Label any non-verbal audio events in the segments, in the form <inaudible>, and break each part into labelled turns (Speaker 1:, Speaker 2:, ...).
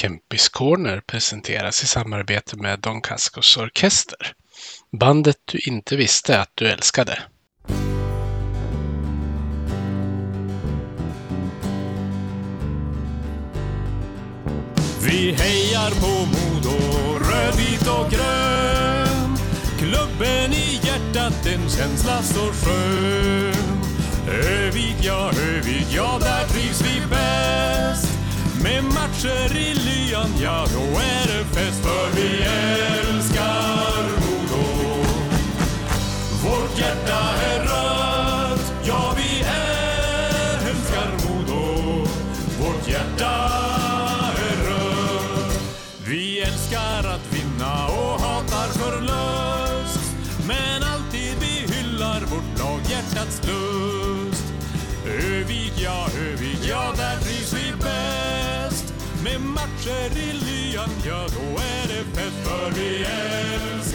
Speaker 1: Kempis Corner presenteras i samarbete med Don Cascos Orkester. Bandet du inte visste att du älskade.
Speaker 2: Vi hejar på Modo, rödvit och grön. Klubben i hjärtat, en känsla så skön. Övik, ja, Övik, ja, där trivs vi bäst. Med matcher i lyan, ja, då är det fest. För vi älskar matcher i lyan, ja, då är det fest. För vi älskar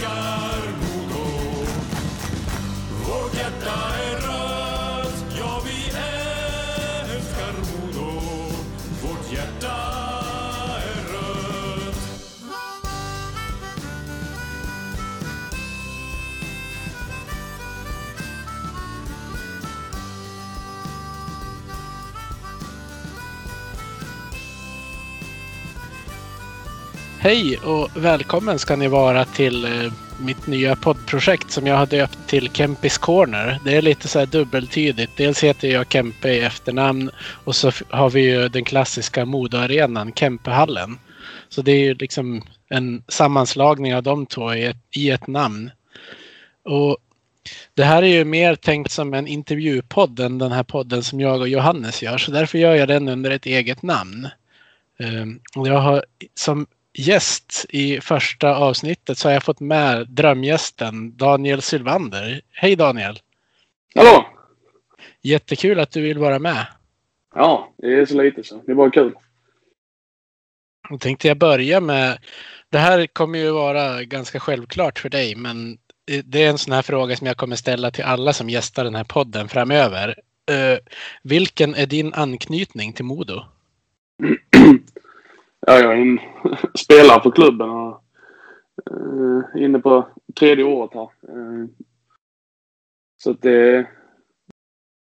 Speaker 1: Hej och välkommen ska ni vara till eh, mitt nya poddprojekt som jag har döpt till Kempis Corner. Det är lite så här dubbeltydigt. Dels heter jag Kempe i efternamn och så har vi ju den klassiska modearenan Kempehallen. Så det är ju liksom en sammanslagning av de två i ett, i ett namn. Och det här är ju mer tänkt som en intervjupodd än den här podden som jag och Johannes gör. Så därför gör jag den under ett eget namn. Ehm, jag har som gäst i första avsnittet så har jag fått med drömgästen Daniel Sylvander. Hej Daniel!
Speaker 3: Hallå!
Speaker 1: Jättekul att du vill vara med.
Speaker 3: Ja, det är så lite så. Det är bara kul.
Speaker 1: Då tänkte jag börja med, det här kommer ju vara ganska självklart för dig, men det är en sån här fråga som jag kommer ställa till alla som gästar den här podden framöver. Eh, vilken är din anknytning till Modo? <clears throat>
Speaker 3: Ja, jag är en <laughs> spelare för klubben och uh, inne på tredje året här. Eh, så att det,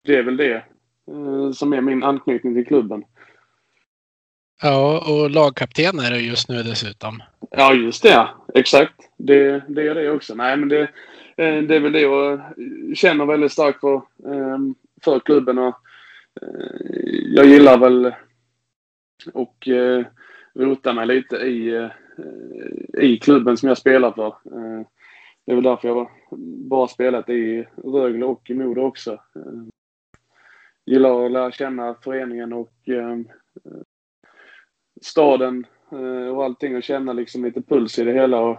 Speaker 3: det är väl det eh, som är min anknytning till klubben.
Speaker 1: Ja, och lagkapten är du just nu dessutom.
Speaker 3: Ja, just det. Exakt. Det, det är det också. Nej, men det, eh, det är väl det jag känner väldigt starkt för, eh, för klubben. Och, eh, jag gillar väl och eh, rota mig lite i, eh, i klubben som jag spelar för. Eh, det är väl därför jag bara spelat i Rögle och i Modo också. Eh, gillar att lära känna föreningen och staden och allting och känna liksom lite puls i det hela och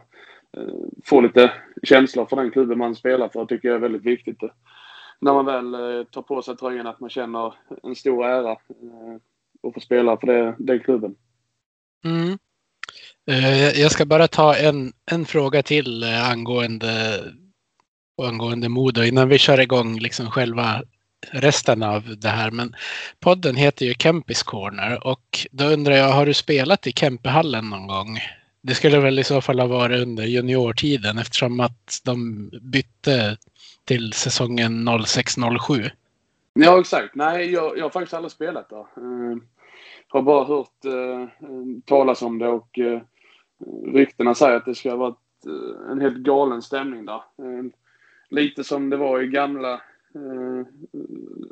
Speaker 3: få lite känslor för den klubben man spelar för tycker jag är väldigt viktigt. När man väl tar på sig tröjan att man känner en stor ära att få spela för det, den klubben.
Speaker 1: Mm. Eh, jag ska bara ta en, en fråga till eh, angående, angående Modo innan vi kör igång liksom själva resten av det här. Men podden heter ju Kempis Corner och då undrar jag, har du spelat i Kempehallen någon gång? Det skulle väl i så fall ha varit under juniortiden eftersom att de bytte till säsongen 06-07.
Speaker 3: Ja, exakt. Nej, jag, jag har faktiskt aldrig spelat där. Har bara hört eh, talas om det och eh, ryktena säger att det ska ha varit eh, en helt galen stämning där. Eh, lite som det var i gamla, eh,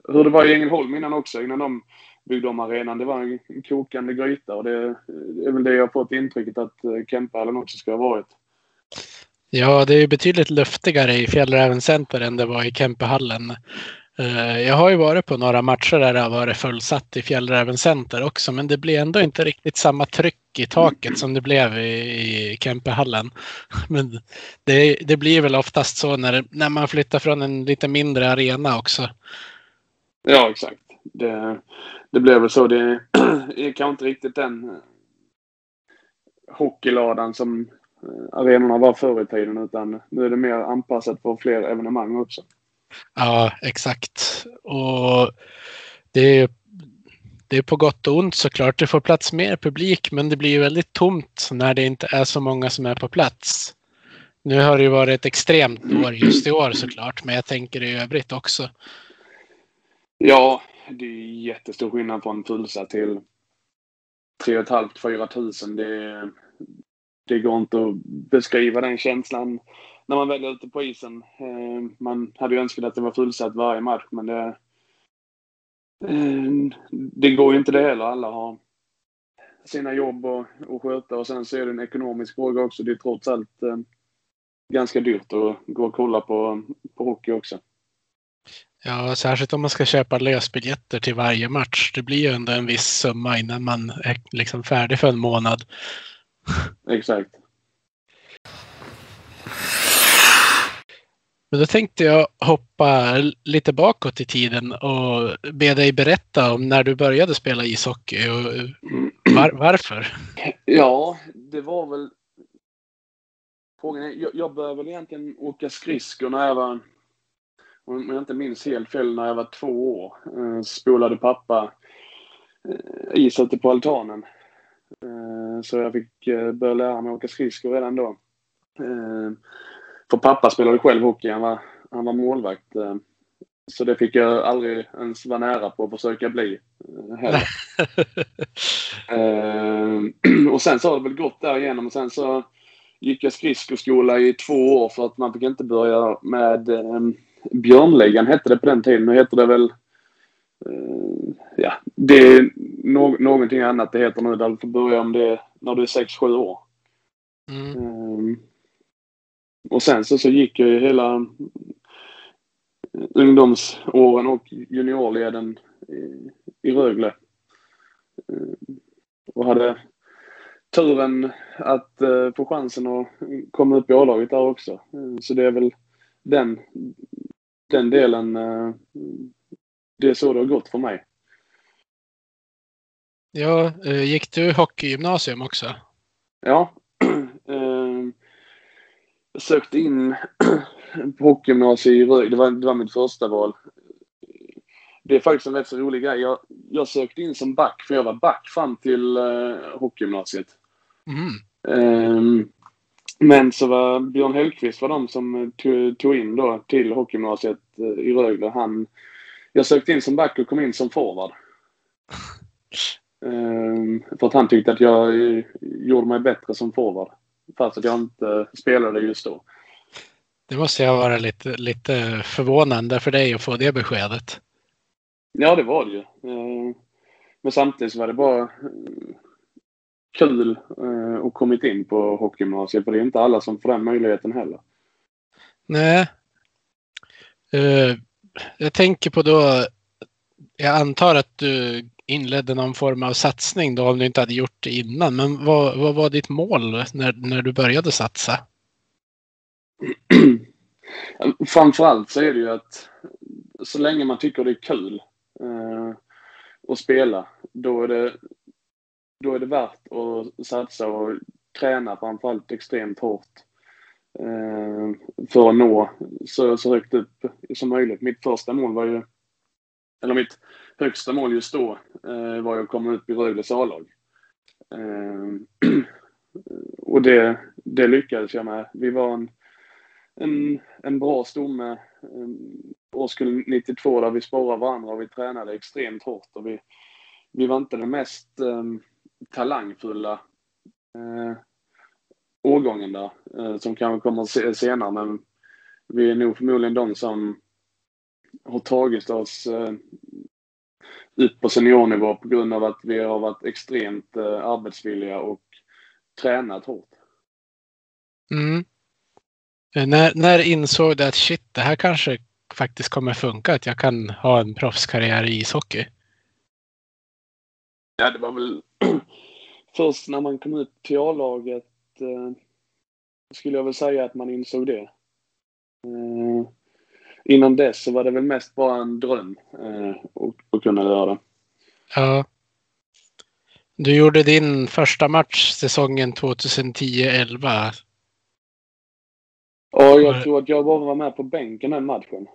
Speaker 3: hur det var i Ängelholm innan också, innan de byggde om arenan. Det var en, en kokande gryta och det, det är väl det jag har fått intrycket att eh, Kempehallen också ska ha varit.
Speaker 1: Ja, det är betydligt luftigare i Fjällräven Center än det var i Kempehallen. Eh, jag har ju varit på några matcher där det har varit fullsatt i Fjällräven Center också, men det blir ändå inte riktigt samma tryck i taket som det blev i, i Kempehallen. <laughs> Men det, det blir väl oftast så när, när man flyttar från en lite mindre arena också.
Speaker 3: Ja, exakt. Det, det blev väl så. Det <clears throat> är kanske inte riktigt den eh, hockeyladan som eh, arenorna var förr i tiden utan nu är det mer anpassat för fler evenemang också.
Speaker 1: Ja, exakt. Och det är det är på gott och ont såklart. Det får plats mer publik, men det blir ju väldigt tomt när det inte är så många som är på plats. Nu har det ju varit ett extremt år just i år såklart, men jag tänker i övrigt också.
Speaker 3: Ja, det är jättestor skillnad från fullsatt till 3 500-4 tusen. Det, det går inte att beskriva den känslan när man väl är ute på isen. Eh, man hade ju önskat att det var fullsatt varje match, men det, eh, det går ju inte det heller. Alla har sina jobb att, att sköta och sen så är det en ekonomisk fråga också. Det är trots allt eh, ganska dyrt att gå och kolla på, på hockey också.
Speaker 1: Ja, särskilt om man ska köpa lösbiljetter till varje match. Det blir ju ändå en viss summa innan man är liksom färdig för en månad.
Speaker 3: Exakt.
Speaker 1: Men då tänkte jag hoppa lite bakåt i tiden och be dig berätta om när du började spela ishockey och var, varför.
Speaker 3: Ja, det var väl... Frågan är, jag, jag började väl egentligen åka skridskor när jag var, om jag inte minns helt fel, när jag var två år. Eh, spolade pappa eh, is ute på altanen. Eh, så jag fick börja lära mig åka skridskor redan då. Eh, för pappa spelade själv hockey. Han var, han var målvakt. Eh, så det fick jag aldrig ens vara nära på att försöka bli eh, heller. <laughs> eh, <clears throat> och sen så har det väl gått där igenom. Och sen så gick jag skridskoskola i två år för att man fick inte börja med eh, Björnligan hette det på den tiden. Nu heter det väl eh, ja, det är no någonting annat det heter nu. Där du får börja om det när du är 6-7 år. Mm. Um, och sen så, så gick jag ju hela ungdomsåren och juniorleden i, i Rögle. Um, och hade turen att uh, få chansen att komma upp i A-laget där också. Uh, så det är väl den, den delen. Det är så det har gått för mig.
Speaker 1: Ja, eh, gick du hockeygymnasium också?
Speaker 3: Ja. Jag sökte in <clears throat> på hockeygymnasiet i Rögle. Det var, det var mitt första val. Det är faktiskt en rätt så rolig grej. Jag, jag sökte in som back, för jag var back fram till uh, hockeygymnasiet. Mm. Um, men så var Björn Hellkvist var de som tog, tog in då till hockeygymnasiet uh, i Rögle. Han, jag sökte in som back och kom in som forward. <laughs> Ehm, för att han tyckte att jag gjorde mig bättre som forward. Fast att jag inte spelade just då.
Speaker 1: Det måste jag vara lite, lite förvånande för dig att få det beskedet.
Speaker 3: Ja, det var det ju. Ehm, men samtidigt så var det bara eh, kul eh, att kommit in på hockeygymnasiet. För det är inte alla som får den möjligheten heller.
Speaker 1: Nej. Eh, jag tänker på då. Jag antar att du inledde någon form av satsning då om du inte hade gjort det innan. Men vad, vad var ditt mål när, när du började satsa? <clears throat>
Speaker 3: Framförallt så är det ju att så länge man tycker det är kul eh, att spela, då är, det, då är det värt att satsa och träna framförallt extremt hårt eh, för att nå så, så högt upp som möjligt. Mitt första mål var ju, eller mitt högsta mål just då eh, var att komma upp i Rögles A-lag. Eh, <clears throat> och det, det lyckades jag med. Vi var en, en, en bra stomme. Eh, Årskull 92 där vi sporrade varandra och vi tränade extremt hårt. Och vi, vi var inte den mest eh, talangfulla eh, årgången där, eh, som kanske kommer senare. Men vi är nog förmodligen de som har tagit oss eh, ut på seniornivå på grund av att vi har varit extremt eh, arbetsvilliga och tränat hårt.
Speaker 1: Mm. Eh, när, när insåg du att shit, det här kanske faktiskt kommer funka, att jag kan ha en proffskarriär i ishockey?
Speaker 3: Ja, det var väl <clears throat> först när man kom ut till A-laget eh, skulle jag väl säga att man insåg det. Eh, innan dess så var det väl mest bara en dröm eh, att kunna göra det.
Speaker 1: Ja. Du gjorde din första match säsongen 2010-11.
Speaker 3: Ja, jag tror att jag bara var med på bänken den matchen.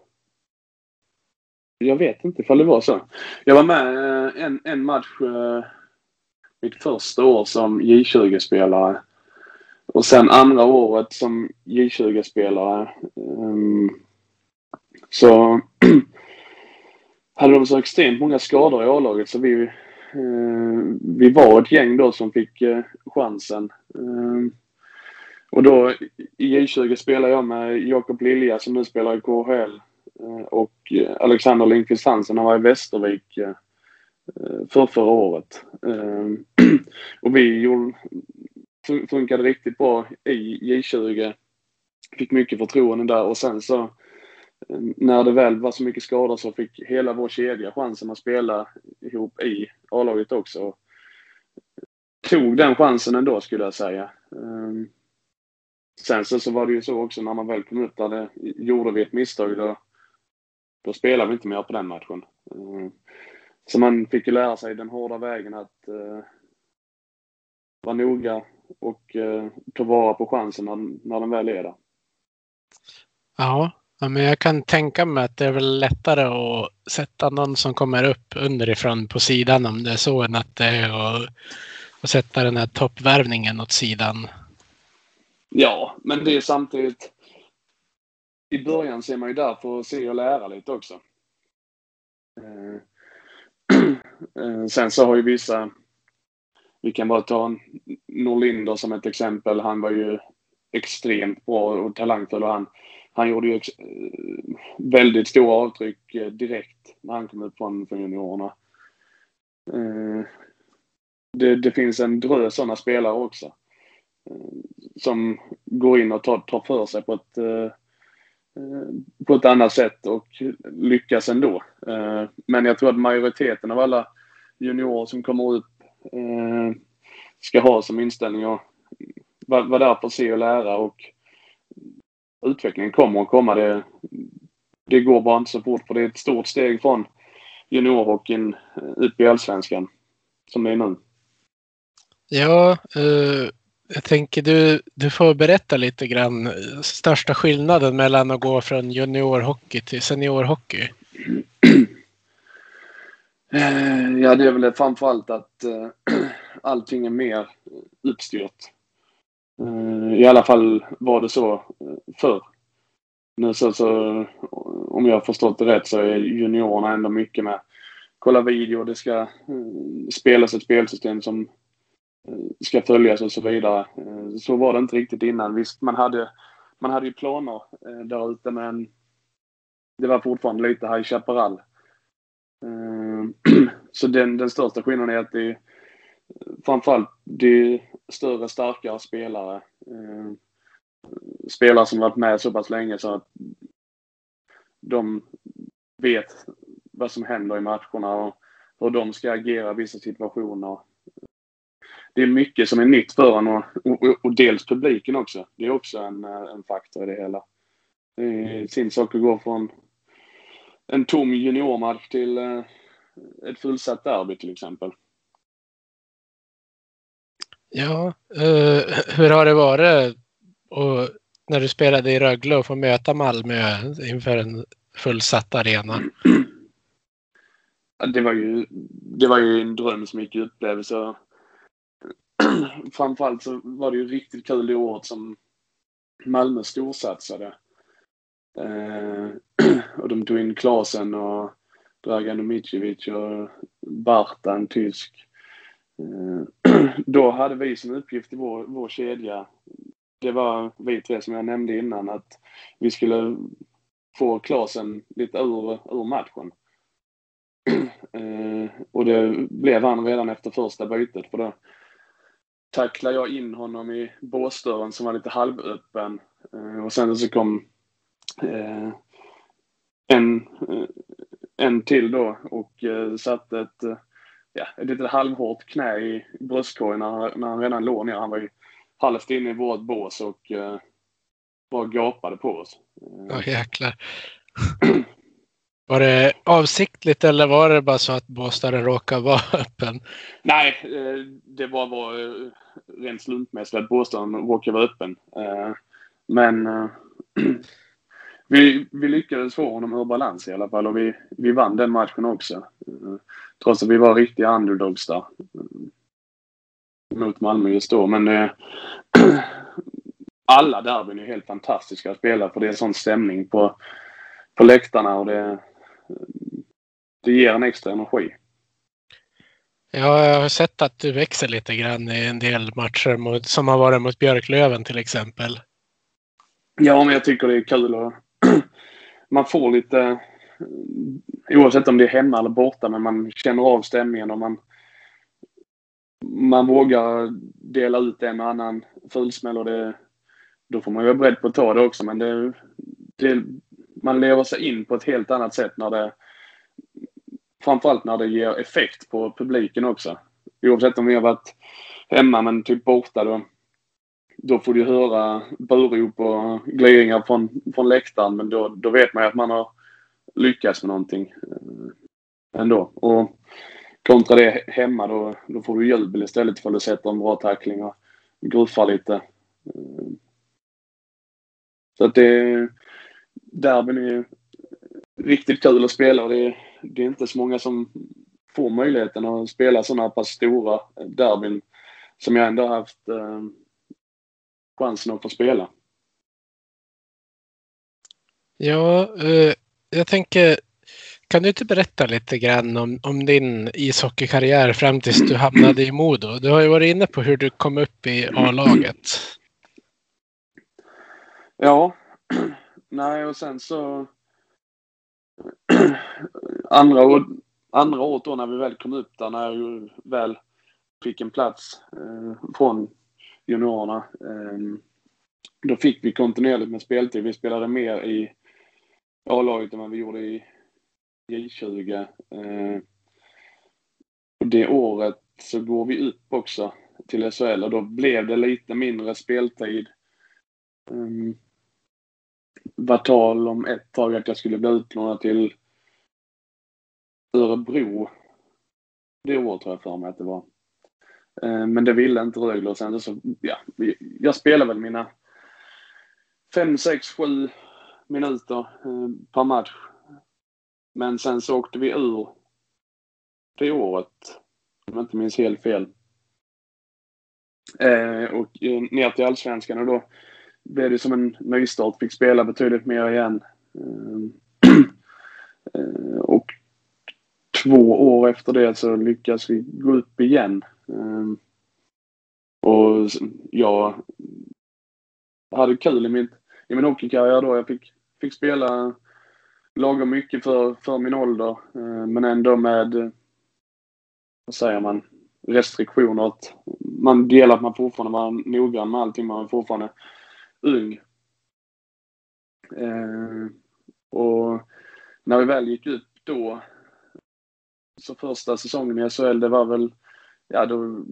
Speaker 3: jag vet inte ifall det var så. Jag var med eh, en, en match eh, mitt första år som J20-spelare. Och sen andra året som J20-spelare um, så <clears throat> hade de så extremt många skador i A-laget så vi, eh, vi var ett gäng då som fick eh, chansen. Eh, och då i J20 spelade jag med Jakob Lilja som nu spelar i KHL eh, och eh, Alexander Lindqvist Hansen, han var i Västervik eh, för förra året. Ehm, <clears throat> och vi gjorde, funkade riktigt bra i J20. Fick mycket förtroende där och sen så när det väl var så mycket skador så fick hela vår kedja chansen att spela ihop i A-laget också. Tog den chansen ändå skulle jag säga. Ehm, sen så, så var det ju så också när man väl kom upp där, det, gjorde vi ett misstag då, då spelade vi inte mer på den matchen. Ehm, så man fick ju lära sig den hårda vägen att uh, vara noga och uh, ta vara på chansen när, när den väl är där.
Speaker 1: Ja, men jag kan tänka mig att det är väl lättare att sätta någon som kommer upp underifrån på sidan om det är så än att det är att, att sätta den här toppvärvningen åt sidan.
Speaker 3: Ja, men det är samtidigt. I början ser man ju där för att se och lära lite också. Eh, <clears throat> eh, sen så har ju vissa, vi kan bara ta Norlinder som ett exempel. Han var ju extremt bra och talangfull och han, han gjorde ju väldigt stora avtryck eh, direkt när han kom ut från, från juniorerna. Eh, det, det finns en drös sådana spelare också. Eh, som går in och tar, tar för sig på ett på ett annat sätt och lyckas ändå. Men jag tror att majoriteten av alla juniorer som kommer upp ska ha som inställning att vara där för att se och lära och utvecklingen kommer att komma. Det, det går bara inte så fort för det är ett stort steg från juniorhockeyn upp i allsvenskan som det är nu.
Speaker 1: Ja, jag tänker du, du får berätta lite grann största skillnaden mellan att gå från juniorhockey till seniorhockey. <clears throat>
Speaker 3: Eh, ja, det är väl framförallt att äh, <clears throat> allting är mer uppstyrt. Eh, I alla fall var det så eh, förr. Nu så, så, om jag har förstått det rätt så är juniorerna ändå mycket med kolla video, det ska spelas ett spelsystem som ska följas och så vidare. Så var det inte riktigt innan. Visst, man hade, man hade ju planer där ute men det var fortfarande lite High Chaparral. <clears throat> Så den, den största skillnaden är att det är framförallt det är större, starkare spelare. Spelare som varit med så pass länge så att de vet vad som händer i matcherna och hur de ska agera i vissa situationer det är mycket som är nytt för en och, och, och, dels publiken också. Det är också en, en faktor i det hela. Det är sin sak att gå från en tom juniormatch till eh, ett fullsatt derby till exempel.
Speaker 1: Ja, uh, hur har det varit och när du spelade i Rögle och få möta Malmö inför en fullsatt arena?
Speaker 3: Det var ju, det var ju en dröm som gick i upplevelse <clears throat> framförallt så var det ju riktigt kul i året som Malmö storsatsade. Eh, <clears throat> och de tog in Klasen och Dragan Domicevic och Bartan, tysk. Eh, <clears throat> då hade vi som uppgift i vår, vår kedja, det var vi tre som jag nämnde innan, att vi skulle få Klasen lite ur, ur matchen. <clears throat> Eh, och det blev han redan efter första bytet för då tacklade jag in honom i båsdörren som var lite halvöppen. Eh, och sen så kom en, en till då och satte ett, ja, ett litet halvhårt knä i bröstkorgen när, när han redan låg ner. Han var ju halvt inne i vårt bås och bara gapade på oss.
Speaker 1: Ja, jäklar. <clears throat> Var det avsiktligt eller var det bara så att båsdörren råkade vara <laughs> öppen?
Speaker 3: Nej, det var, var rent slumpmässigt att båsdörren råkade vara öppen. Eh, men eh, <clears throat> vi, vi lyckades få honom ur balans i alla fall och vi, vi vann den matchen också. Trots att vi var riktiga underdogs där. Mot Malmö just då. Men eh, <clears throat> alla derbyn är helt fantastiska att spela för det är sån stämning på, på läktarna och det, det ger en extra energi.
Speaker 1: Ja, jag har sett att du växer lite grann i en del matcher mot, som har varit mot Björklöven till exempel.
Speaker 3: Ja, men jag tycker det är kul och <clears throat> man får lite, oavsett om det är hemma eller borta, men man känner av stämningen och man, man vågar dela ut en och annan fulsmäll och det, då får man ju vara beredd på att ta det också. Men det, det, man lever sig in på ett helt annat sätt när det framförallt när det ger effekt på publiken också. Oavsett om vi har varit hemma men typ borta då, då får du höra burop och gliringar från, från läktaren men då, då vet man ju att man har lyckas med någonting eh, ändå. Och kontra det hemma då, då får du jubel istället för att du sätter en bra tackling och gruffar lite. Eh, så att det... Derbyn är ju riktigt kul att spela och det, det är inte så många som får möjligheten att spela sådana pass stora derbyn som jag ändå haft eh, chansen att få spela.
Speaker 1: Ja, eh, jag tänker, kan du inte berätta lite grann om, om din ishockeykarriär fram tills du hamnade i Modo? Du har ju varit inne på hur du kom upp i A-laget.
Speaker 3: Ja, <clears throat> nej och sen så <clears throat> andra, år, andra året då när vi väl kom upp där, när jag väl fick en plats eh, från juniorerna. Eh, då fick vi kontinuerligt med speltid. Vi spelade mer i A-laget än vad vi gjorde i J20. Eh, det året så går vi upp också till SHL och då blev det lite mindre speltid. Ehm, um, var tal om ett tag att jag skulle bli utlånad till Örebro. Det året tror jag för mig att det var. Uh, men det ville inte Rögle och sen så, ja, jag spelade väl mina fem, sex, sju minuter eh, per match. Men sen så åkte vi ur det året, om jag inte minns helt fel. Eh, och ner till Allsvenskan och då blev det som en nystart. Fick spela betydligt mer igen. Eh, <clears throat> eh, och två år efter det så lyckas vi gå upp igen. Eh, och jag hade kul i min, i min hockeykarriär då. Jag fick, fick spela lagom mycket för, för min ålder. Eh, men ändå med, vad säger man, restriktioner. Att man delar att man fortfarande var noggrann med allting. Man var fortfarande ung. Eh, och när vi väl gick upp då så första säsongen i SHL, det var väl, ja då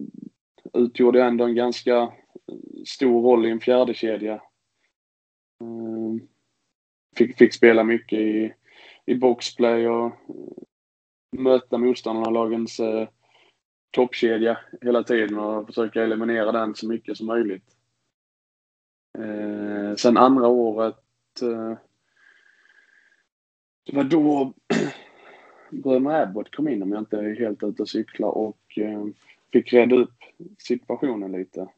Speaker 3: utgjorde jag ändå en ganska stor roll i en fjärde kedja. Ehm, fick, fick spela mycket i, i boxplay och möta motståndarlagens eh, toppkedja hela tiden och försöka eliminera den så mycket som möjligt. Eh, sen andra året, eh, det var då <clears throat> bröderna Abbott kom in om jag inte är helt ute och cyklar och eh, fick reda upp situationen lite.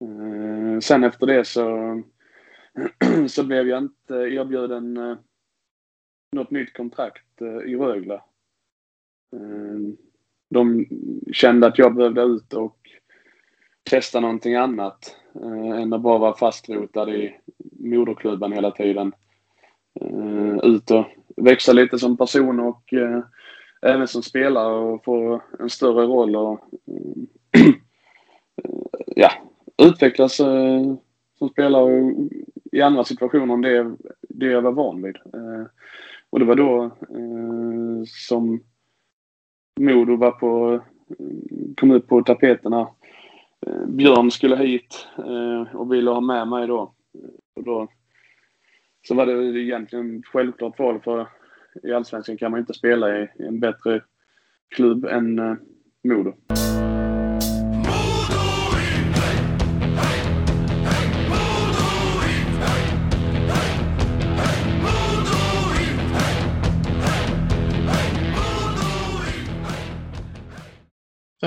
Speaker 3: Eh, sen efter det så, <clears throat> så blev jag inte erbjuden eh, något nytt kontrakt eh, i Rögle. Eh, de kände att jag behövde ut och testa någonting annat eh, än att bara vara fastrotad i moderklubben hela tiden. Eh, ut och växa lite som person och eh, även som spelare och få en större roll och eh, <clears throat> eh ja, utvecklas eh, som spelare i andra situationer än det, det jag var van vid. Eh, och det var då eh, som Modo var på, eh, kom upp på tapeterna. Eh, Björn skulle hit eh, och ville ha med mig då. Och då så var det egentligen självklart val för i Allsvenskan kan man inte spela i en bättre klubb än eh, Modo.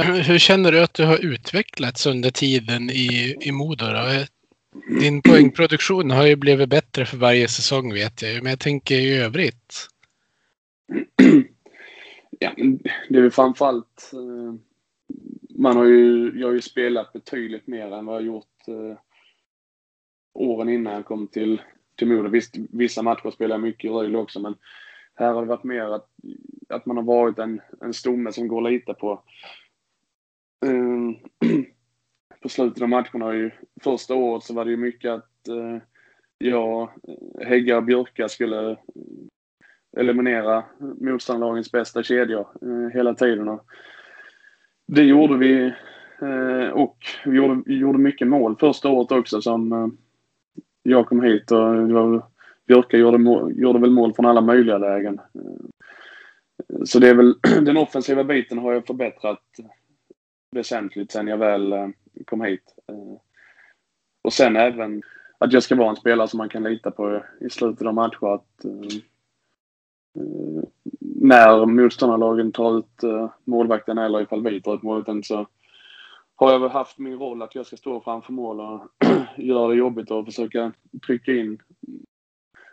Speaker 1: Hur känner du att du har utvecklats under tiden i, i Modo? Då? Din poängproduktion har ju blivit bättre för varje säsong vet jag ju, men jag tänker i övrigt. <clears throat>
Speaker 3: Ja, det är väl framförallt eh, man har ju, jag har ju spelat betydligt mer än vad jag gjort eh, åren innan jag kom till, till Modo. Visst, vissa matcher spelar jag mycket i Rögle också, men här har det varit mer att, att man har varit en, en stomme som går att lita på. Ehm, <clears throat> på slutet av matcherna, ju, första året så var det ju mycket att eh, jag, eh, Hägga och Björka skulle eh, eliminera motståndarlagens bästa kedjor eh, hela tiden. Och det gjorde vi eh, och vi gjorde, vi gjorde mycket mål första året också som eh, jag kom hit och det var Björka gjorde, mål, gjorde väl mål från alla möjliga lägen. Så det är väl <clears throat> den offensiva biten har jag förbättrat väsentligt sen jag väl eh, kom hit. Eh, och sen även att jag ska vara en spelare som man kan lita på i slutet av matcher. Att, eh, när motståndarlagen tar ut målvakten eller ifall vi tar ut målvakten så har jag väl haft min roll att jag ska stå framför mål och <clears throat> göra det jobbigt och försöka trycka in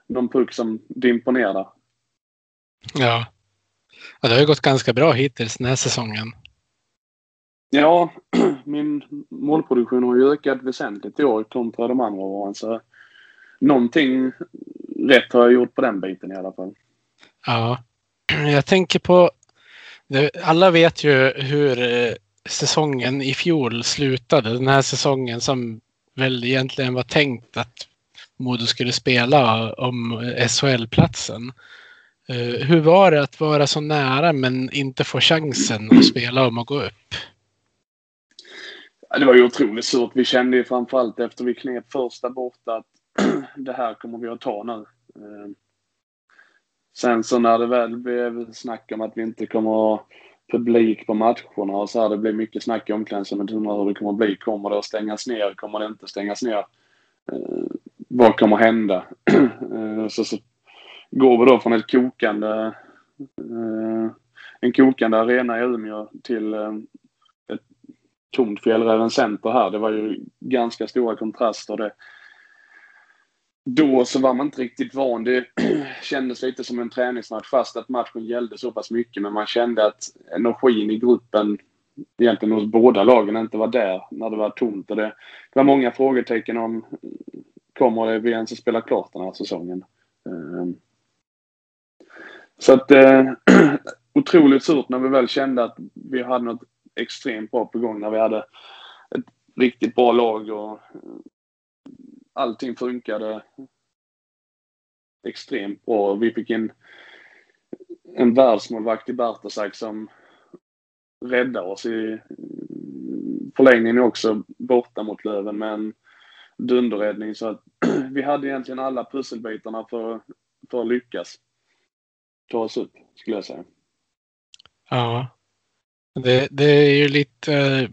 Speaker 3: någon puck som dimper ner där.
Speaker 1: Ja. ja. Det har ju gått ganska bra hittills den här säsongen.
Speaker 3: Ja, <clears throat> min målproduktion har ju ökat väsentligt i år kontra de andra åren. Så någonting rätt har jag gjort på den biten i alla fall.
Speaker 1: Ja, <clears throat> jag tänker på... Alla vet ju hur eh, säsongen i fjol slutade. Den här säsongen som väl egentligen var tänkt att Modo skulle spela om SHL-platsen. Eh, hur var det att vara så nära men inte få chansen att spela om och gå upp?
Speaker 3: Det var ju otroligt surt. Vi kände ju framförallt efter vi knep första borta att <clears throat> det här kommer vi att ta nu. Ehm, sen så när det väl blev snack om att vi inte kommer att ha publik på matcherna och så här, det blev mycket snack i omklädningsrummet. Undrar hur det kommer att bli. Kommer det att stängas ner? Kommer det inte stängas ner? Eh, vad kommer att hända? <clears throat> Eh, så, så går vi då från ett kokande ehm, en kokande arena i Umeå till ehm, tomt Fjällräven Center här. Det var ju ganska stora kontraster. Det, då så var man inte riktigt van. Det <clears throat> kändes lite som en träningsmatch fast att matchen gällde så pass mycket. Men man kände att energin i gruppen egentligen hos båda lagen inte var där när det var tomt. Och det, det var många frågetecken om kommer vi ens att spela klart den här säsongen. Ehm. Så att eh, <clears throat> otroligt surt när vi väl kände att vi hade något extremt bra på gång när vi hade ett riktigt bra lag och allting funkade extremt bra. Vi fick in en världsmålvakt i Bertesak som räddade oss i förlängningen också borta mot Löven med en dunderräddning. Så att <clears throat> vi hade egentligen alla pusselbitarna för, för att lyckas ta oss upp, skulle jag säga.
Speaker 1: Ja. Det, det är ju lite,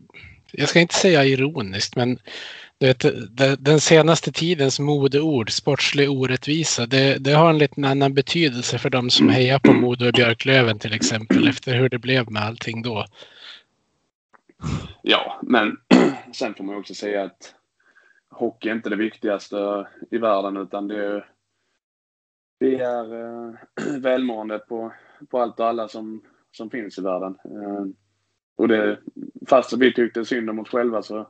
Speaker 1: jag ska inte säga ironiskt, men du vet, den senaste tidens modeord, sportslig orättvisa, det, det, har en liten annan betydelse för de som hejar på Modo och Björklöven till exempel, efter hur det blev med allting då.
Speaker 3: Ja, men <clears throat> sen får man också säga att hockey är inte det viktigaste i världen, utan det är, det är äh, <clears throat> välmående på, på allt och alla som, som finns i världen. Och det, fast vi tyckte synd om oss själva så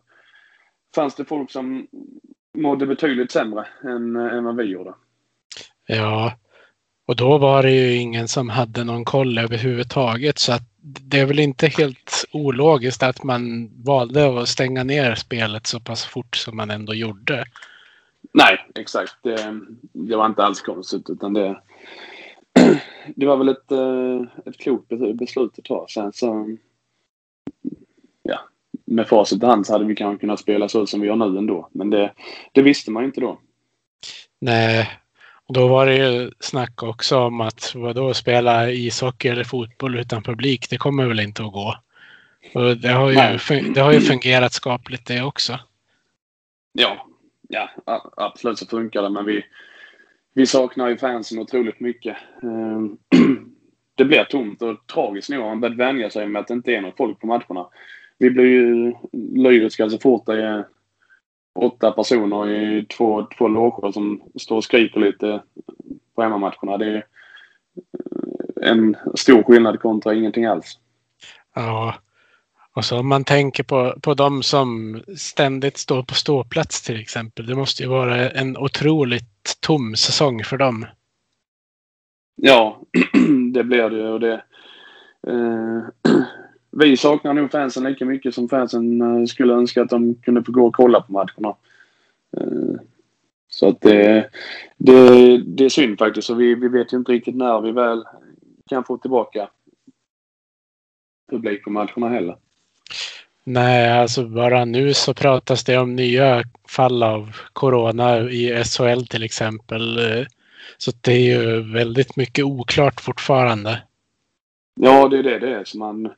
Speaker 3: fanns det folk som mådde betydligt sämre än, än vad vi gjorde.
Speaker 1: Ja, och då var det ju ingen som hade någon koll överhuvudtaget så att det är väl inte helt ologiskt att man valde att stänga ner spelet så pass fort som man ändå gjorde.
Speaker 3: Nej, exakt. Det, det var inte alls konstigt utan det, <clears throat> det var väl ett, eh, ett klokt beslut att ta. Sen så med facit i hand så hade vi kanske kunnat spela så som vi gör nu ändå. Men det, det visste man ju inte då.
Speaker 1: Nej, och då var det ju snack också om att vadå, spela ishockey eller fotboll utan publik, det kommer väl inte att gå. Och det, har ju, det har ju fungerat skapligt det också.
Speaker 3: Ja, ja absolut så funkar det, men vi, vi saknar ju fansen otroligt mycket. Ehm, <clears throat> det blir tomt och tragiskt nog har man börjat vänja sig med att det inte är något folk på matcherna. Vi blir ju lyriska så fort det är åtta personer i två, två loger som står och skriker lite på hemmamatcherna. Det är en stor skillnad kontra ingenting alls.
Speaker 1: Ja, och så om man tänker på, på de som ständigt står på ståplats till exempel. Det måste ju vara en otroligt tom säsong för dem.
Speaker 3: Ja, <clears throat> det blir det och det. Eh, <clears throat> vi saknar nog fansen lika mycket som fansen eh, skulle önska att de kunde få gå och kolla på matcherna. Eh, så att det, det, det är synd faktiskt och vi, vi vet ju inte riktigt när vi väl kan få tillbaka publik på matcherna heller.
Speaker 1: Nej, alltså bara nu så pratas det om nya fall av corona i SHL till exempel. Så det är ju väldigt mycket oklart fortfarande.
Speaker 3: Ja, det är det det är. Så man,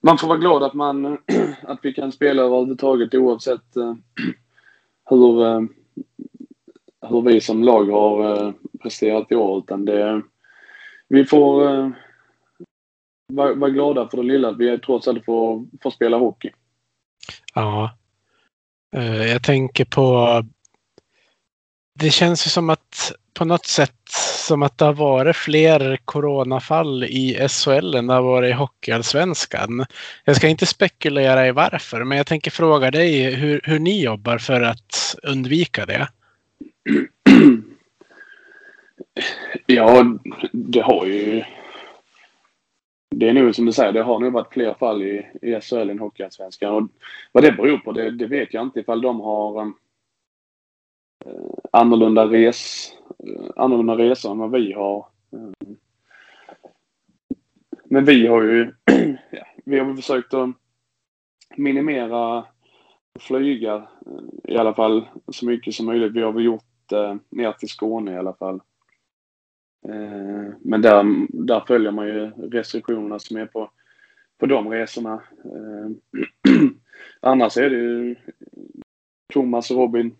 Speaker 3: man får vara glad att, man, <clears throat> att vi kan spela överhuvudtaget oavsett eh, <clears throat> hur, eh, hur vi som lag har eh, presterat i år. Utan det, vi får vara glada för det lilla att vi trots allt får, får spela hockey.
Speaker 1: Ja. Jag tänker på... Det känns ju som att på något sätt som att det har varit fler coronafall i SHL än det har varit i Hockeyallsvenskan. Jag ska inte spekulera i varför, men jag tänker fråga dig hur, hur ni jobbar för att undvika det. <clears throat>
Speaker 3: Ja, det har ju... Det är nog som du säger, det har nog varit fler fall i, i SHL än Hockeyallsvenskan. Och vad det beror på, det, det vet jag inte ifall de har eh, annorlunda res Eh, annorlunda resor än vad vi har. Eh, men vi har ju <clears throat> ja, vi har försökt att minimera flyga eh, i alla fall så mycket som möjligt. Vi har väl gjort eh, ner till Skåne i alla fall. Men där, där följer man ju restriktionerna som är på, på de resorna. <clears throat> Annars är det ju Thomas och Robin.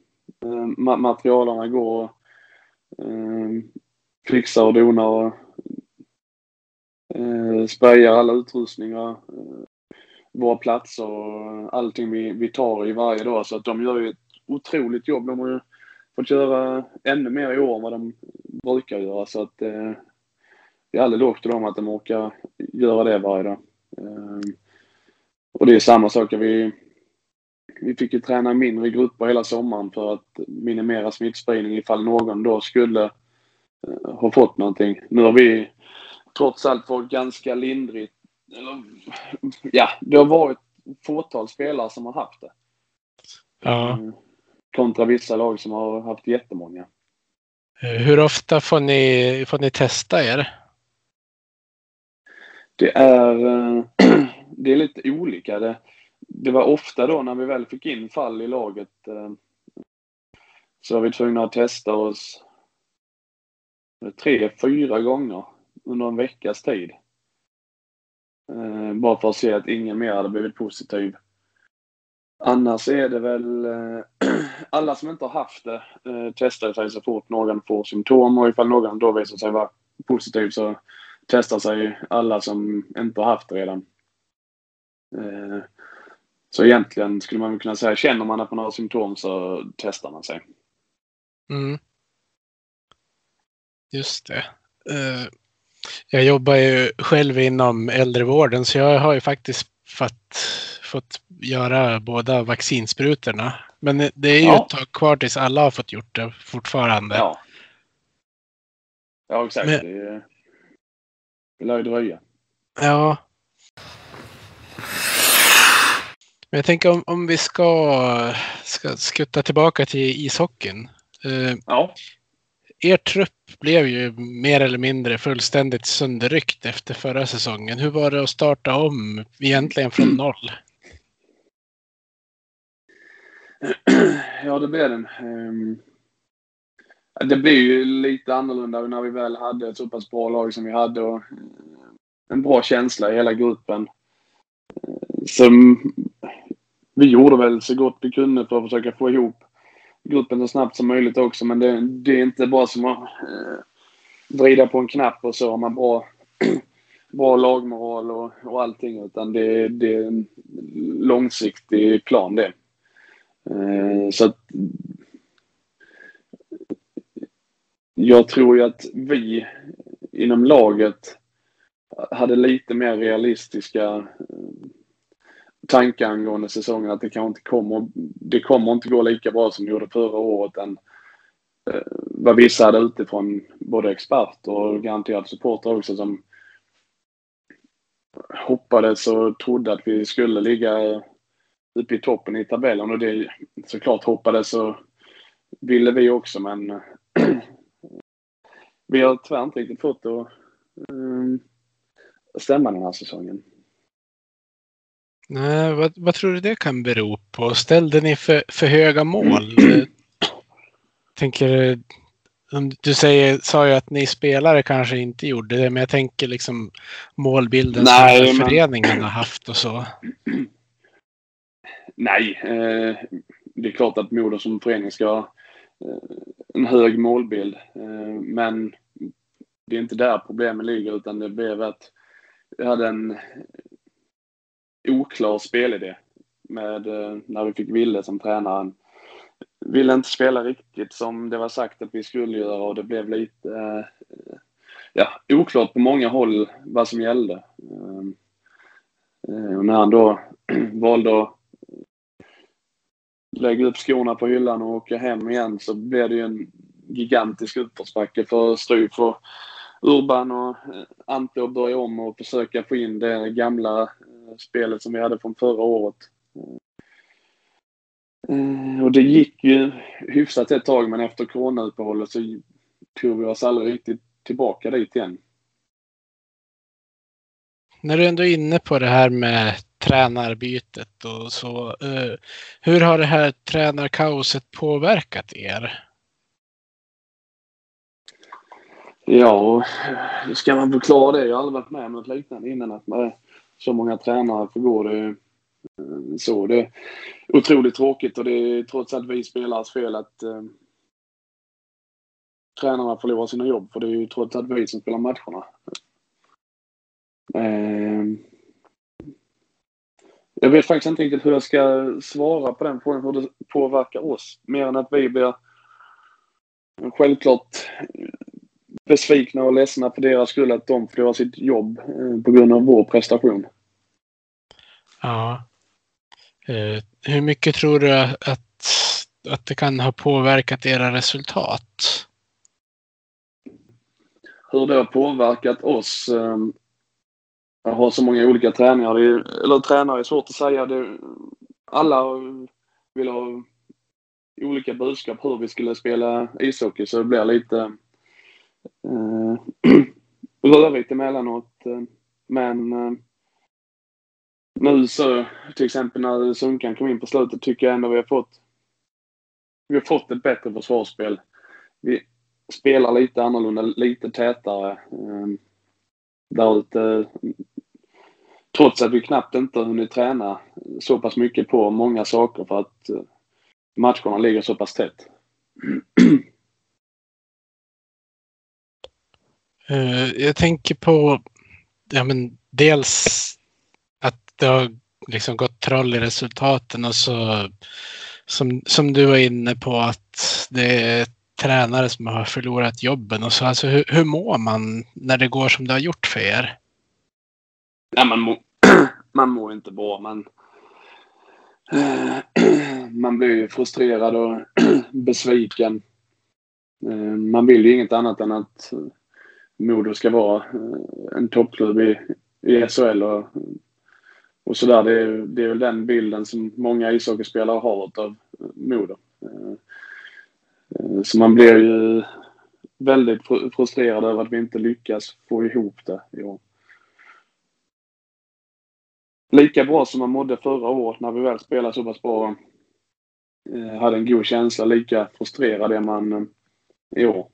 Speaker 3: Materialarna går eh, fixar och donar och eh, sprayar alla utrustningar, eh, våra platser och allting vi, vi tar i varje dag. Så att de gör ju ett otroligt jobb. De har ju fått göra ännu mer i år än vad de brukar göra. Så att eh, det är aldrig lågt till dem att de orkar göra det varje dag. Eh, och det är samma sak. Vi, vi fick ju träna mindre grupper hela sommaren för att minimera smittspridning ifall någon då skulle uh, ha fått någonting. Nu har vi trots allt varit ganska lindrigt. Eller, ja, det har varit fåtal spelare som har haft det.
Speaker 1: Ja. Uh,
Speaker 3: kontra vissa lag som har haft jättemånga.
Speaker 1: Eh, hur ofta får ni, får ni testa er?
Speaker 3: Det är, <clears throat> det är lite olika. Det, det var ofta då när vi väl fick in fall i laget eh, så var vi tvungna att testa oss tre, fyra gånger under en veckas tid. Eh, bara för att se att ingen mer hade blivit positiv. Annars är det väl eh, <clears throat> alla som inte har haft det eh, testar sig så fort någon får symptom och ifall någon då visar sig vara positiv så testar sig alla som inte har haft det redan. Eh, så egentligen skulle man kunna säga, känner man att man har symptom så testar man sig.
Speaker 1: Mm. Just det. Uh, jag jobbar ju själv inom äldrevården så jag har ju faktiskt fått, fått göra båda vaccinsprutorna. Men det är ju ja. ett tag kvar tills alla har fått gjort det fortfarande.
Speaker 3: Ja, ja exakt. Men, det, det lär ju dröja.
Speaker 1: Ja, Men jag tänker om, om vi ska, ska skutta tillbaka till ishockeyn.
Speaker 3: Uh, ja.
Speaker 1: Er trupp blev ju mer eller mindre fullständigt sönderryckt efter förra säsongen. Hur var det att starta om egentligen från noll?
Speaker 3: Ja, det blev den. Um, det blev ju lite annorlunda när vi väl hade ett så pass bra lag som vi hade och en bra känsla i hela gruppen sen, vi gjorde väl så gott vi kunde för att försöka få ihop gruppen så snabbt som möjligt också. Men det, det är inte bara som att eh, vrida på en knapp och så har man bra <clears throat> bra lagmoral och, och allting utan det, det är en långsiktig plan det. Eh, så att jag tror ju att vi inom laget hade lite mer realistiska eh, tankar angående säsongen. Att det kanske inte kommer, det kommer inte gå lika bra som det gjorde förra året än eh, vad vissa hade utifrån, både experter och garanterat supportrar också som hoppades och trodde att vi skulle ligga eh, uppe i toppen i tabellen och det såklart hoppades och ville vi också men <clears throat> vi har tyvärr inte riktigt fått det att um, stämma den här säsongen.
Speaker 1: Nej, vad, vad, tror du det kan bero på? Ställde ni för, för höga mål? <clears throat> tänker, du säger, sa ju att ni spelare kanske inte gjorde det, men jag tänker liksom målbilden Nej, som men... föreningen har haft och så. <clears throat>
Speaker 3: Nej, eh, det är klart att Modo som förening ska ha eh, en hög målbild. Eh, men det är inte där problemet ligger utan det blev att vi hade en oklar spelidé med eh, när vi fick Ville som tränare. Ville inte spela riktigt som det var sagt att vi skulle göra och det blev lite eh, ja, oklart på många håll vad som gällde. Ehm, eh, och när han då <clears throat> valde att lägga upp skorna på hyllan och åka hem igen så blev det ju en gigantisk uppförsbacke för Stryf och Urban och eh, Ante att börja om och försöka få in det gamla spelet som vi hade från förra året. Eh, och det gick ju hyfsat ett tag men efter coronauppehållet så tog vi oss aldrig riktigt tillbaka dit igen.
Speaker 1: När du ändå är inne på det här med tränarbytet och så. Hur har det här tränarkaoset påverkat er?
Speaker 3: Ja, ska man förklara det? Jag har aldrig varit med om något liknande innan. Att man, så många tränare förgår det eh, så. Det är otroligt tråkigt och det är trots allt vi spelares fel att eh, tränarna förlorar sina jobb. För det är ju trots allt vi som spelar matcherna. Eh, jag vet faktiskt inte riktigt hur jag ska svara på den frågan, hur det påverkar oss. Mer än att vi blir självklart besvikna och ledsna för deras skull att de förlorar sitt jobb eh, på grund av vår prestation.
Speaker 1: Ja. Eh, hur mycket tror du att, att det kan ha påverkat era resultat?
Speaker 3: Hur det har påverkat oss? Eh, jag har så många olika träningar. Är, eller tränare är svårt att säga. Det, alla vill ha olika budskap hur vi skulle spela ishockey så det blir lite Eh, <clears throat> rörigt emellanåt. Eh, men eh, nu så, till exempel när Sunkan kom in på slutet, tycker jag ändå vi har fått vi har fått ett bättre försvarsspel. Vi spelar lite annorlunda, lite tätare eh, där ute. Trots att vi knappt inte har hunnit träna så pass mycket på många saker för att eh, matcherna ligger så pass tätt. <clears throat>
Speaker 1: Eh, jag tänker på ja, men dels att det har liksom gått troll i resultaten och så som, som du var inne på att det är tränare som har förlorat jobben och så. Alltså hur, hur mår man när det går som det har gjort för er?
Speaker 3: Nej, man, mår, <clears throat> man mår inte bra. Man, <clears throat> man blir ju frustrerad och <clears throat> besviken. Eh, man vill ju inget annat än att Modo ska vara eh, en toppklubb i, i SHL och, och sådär. Det, är, det är väl den bilden som många ishockeyspelare har av eh, Modo. Eh, så man blir ju väldigt frustrerad över att vi inte lyckas få ihop det i år. Lika bra som man mådde förra året när vi väl spelade så pass bra. Hade en god känsla. Lika frustrerad är man i år.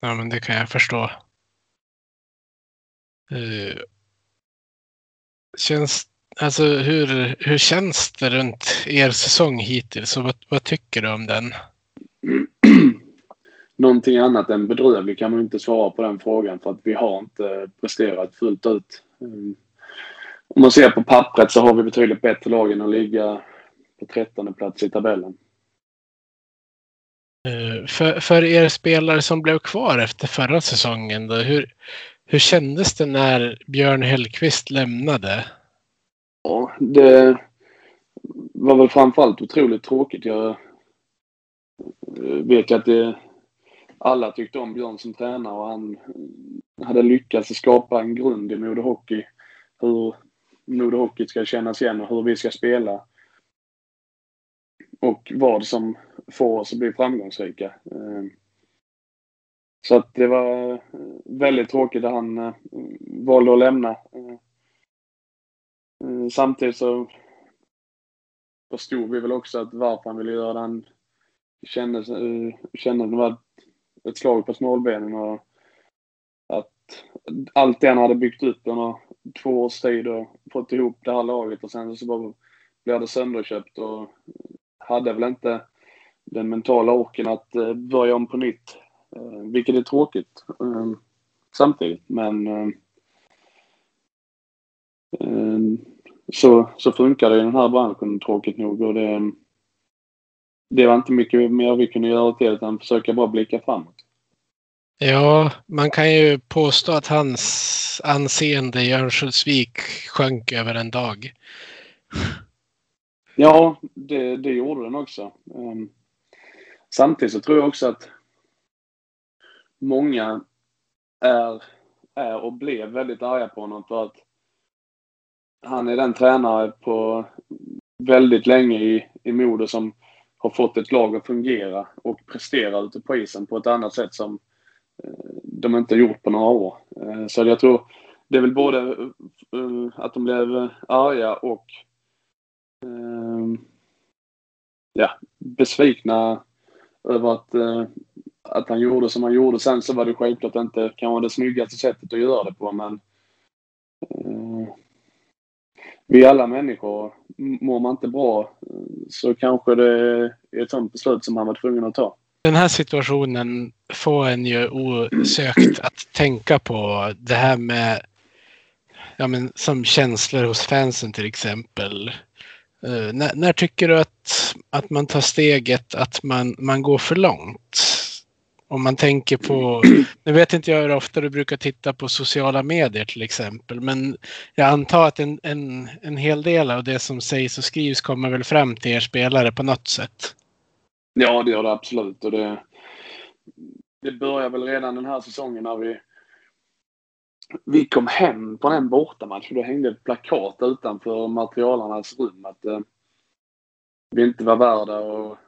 Speaker 1: Ja, men det kan jag förstå. Uh, känns, alltså hur, hur känns det runt er säsong hittills och vad, vad tycker du om den? <clears throat>
Speaker 3: någonting annat än bedrövlig kan man inte svara på den frågan för att vi har inte presterat fullt ut. Mm. Om man ser på pappret så har vi betydligt bättre lag än att ligga på trettonde plats i tabellen.
Speaker 1: Eh, för, för er spelare som blev kvar efter förra säsongen, då, hur, hur kändes det när Björn Hellqvist lämnade?
Speaker 3: Ja, det var väl framförallt otroligt tråkigt. Jag eh, vet ju att det, alla tyckte om Björn som tränare och han hade lyckats skapa en grund i Modo Hockey. Hur Modo Hockey ska kännas igen och hur vi ska spela. Och vad som får oss att bli framgångsrika. Eh, så att det var eh, väldigt tråkigt att han eh, valde att lämna. Samtidigt så förstod vi väl också att varför han ville göra det. Han kände, kände att det var ett slag på smålbenen och att allt det han hade byggt upp under två års tid och fått ihop det här laget och sen så bara blev det sönderköpt och hade väl inte den mentala orken att eh, börja om på nytt. Eh, vilket är tråkigt eh, samtidigt. Men så, så funkar det i den här branschen tråkigt nog. Och det, det var inte mycket mer vi kunde göra till än försöka bara blicka framåt.
Speaker 1: Ja, man kan ju påstå att hans anseende i Örnsköldsvik sjönk över en dag.
Speaker 3: Ja, det, det gjorde den också. Samtidigt så tror jag också att många är, är och blev väldigt arga på honom för att han är den tränare på väldigt länge i, i Modo som har fått ett lag att fungera och prestera ute på isen på ett annat sätt som eh, de inte gjort på några år. Eh, så jag tror det är väl både eh, att de blev arga och ja, besvikna över att, eh, att han gjorde som han gjorde. Sen så var det självklart inte kanske det snyggaste sättet att göra det på men eh, vi är alla människor. Mår man inte bra eh, så kanske det är ett sånt beslut som han var tvungen att ta.
Speaker 1: Den här situationen får en ju osökt att tänka på det här med ja, men, som känslor hos fansen till exempel. Uh, när, när, tycker du att, att man tar steget att man, man går för långt? Om man tänker på, nu vet inte jag hur ofta du brukar titta på sociala medier till exempel, men jag antar att en, en, en hel del av det som sägs och skrivs kommer väl fram till er spelare på något sätt?
Speaker 3: Ja, det gör det absolut. Och det, det börjar väl redan den här säsongen när vi vi kom hem på en bortamatch och då hängde ett plakat utanför materialarnas rum att eh, vi inte var värda att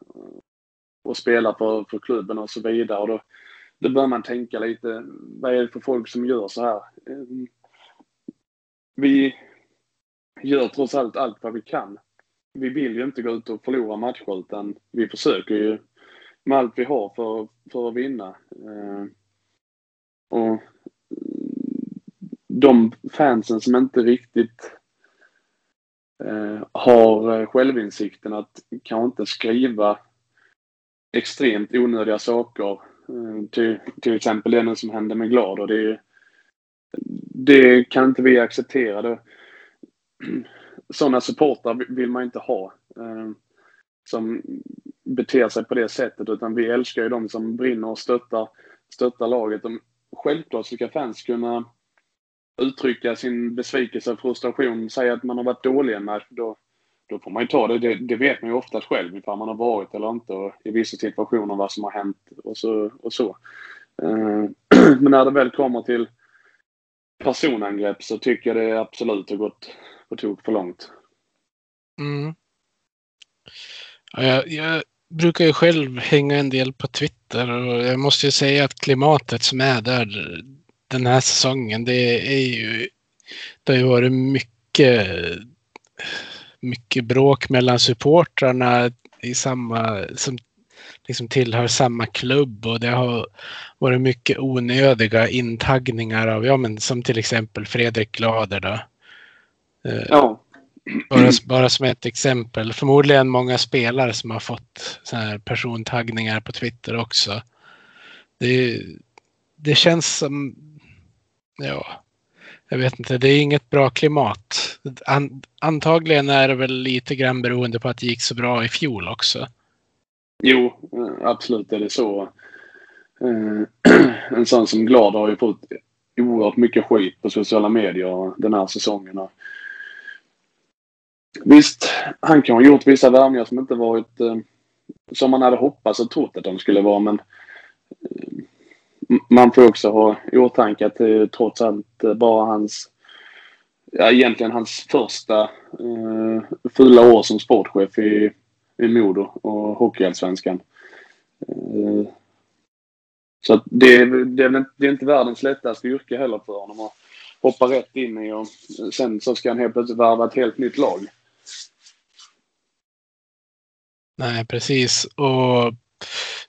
Speaker 3: eh, spela för, för klubben och så vidare. Och då, då bör man tänka lite, vad är det för folk som gör så här? Ehm, vi gör trots allt allt vad vi kan. Vi vill ju inte gå ut och förlora matcher utan vi försöker ju med allt vi har för, för att vinna. Eh, och de fansen som inte riktigt eh, har eh, självinsikten att kanske inte skriva extremt onödiga saker. Eh, till, till exempel det som hände med Glad. Och det, det kan inte vi acceptera. Det, <clears throat> sådana supportrar vill man inte ha. Eh, som beter sig på det sättet. Utan vi älskar ju de som brinner och stöttar, stöttar laget. De, självklart ska fans kunna uttrycka sin besvikelse och frustration, säga att man har varit dålig en match, då, då får man ju ta det. det. det. vet man ju oftast själv ifall man har varit eller inte och i vissa situationer vad som har hänt och så. Och så. Eh, <clears throat> men när det väl kommer till personangrepp så tycker jag det absolut har gått på tok för långt.
Speaker 1: Mm. Ja, jag, jag, brukar ju själv hänga en del på Twitter och jag måste ju säga att klimatet som är där den här säsongen. Det är ju, det har ju varit mycket, mycket bråk mellan supportrarna i samma, som liksom tillhör samma klubb och det har varit mycket onödiga intaggningar av, ja men som till exempel Fredrik Glader då. Eh, ja. Bara, bara som ett exempel. Förmodligen många spelare som har fått så här persontaggningar på Twitter också. det, det känns som, ja, jag vet inte, det är inget bra klimat. An, antagligen är det väl lite grann beroende på att det gick så bra i fjol också.
Speaker 3: Jo, absolut är det så. Eh, <clears throat> en sån som Glad har ju fått oerhört mycket skit på sociala medier den här säsongen. Visst, han kan ha gjort vissa värvningar som inte varit eh, som man hade hoppats och trott att de skulle vara men eh, man får också ha i åtanke att det är trots allt eh, bara hans, ja egentligen hans första eh, fula år som sportchef i, i Modo och Hockeyallsvenskan. Eh, så det, det, det är inte världens lättaste yrke heller för honom att hoppa rätt in i och sen så ska han helt plötsligt värva ett helt nytt lag.
Speaker 1: Nej, precis. Och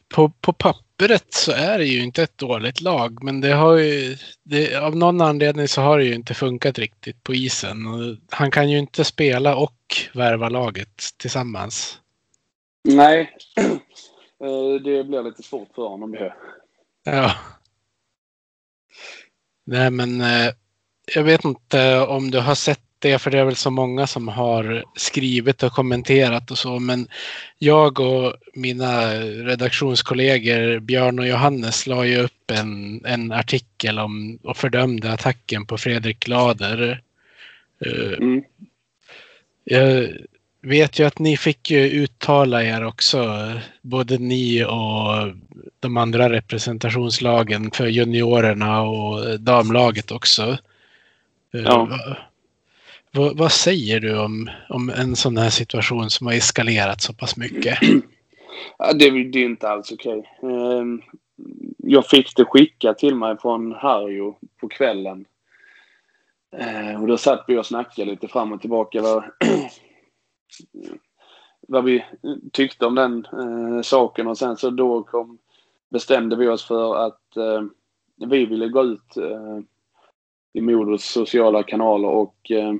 Speaker 1: på, på pappret så är det ju inte ett dåligt lag, men det har ju, det, av någon anledning så har det ju inte funkat riktigt på isen. Han kan ju inte spela och värva laget tillsammans.
Speaker 3: Nej, <clears throat> eh, det blir lite svårt för honom det.
Speaker 1: Ja. Nej, men eh, jag vet inte om du har sett det, för det är väl så många som har skrivit och kommenterat och så. Men jag och mina redaktionskollegor Björn och Johannes la ju upp en, en artikel om och fördömde attacken på Fredrik Glader. Eh, mm. Jag vet ju att ni fick ju uttala er också, både ni och de andra representationslagen för juniorerna och damlaget också. Eh, ja. Vad, vad, säger du om, om en sån här situation som har eskalerat så pass mycket? <clears throat>
Speaker 3: Ja, det, det är inte alls okej. Okay. Jag fick det skickat till mig från Harjo på kvällen. Ehm, och då satt vi och snackade lite fram och tillbaka vad, <clears throat> vad vi tyckte om den eh, saken och sen så då kom, bestämde vi oss för att eh, vi ville gå ut eh, i Modos sociala kanaler och eh,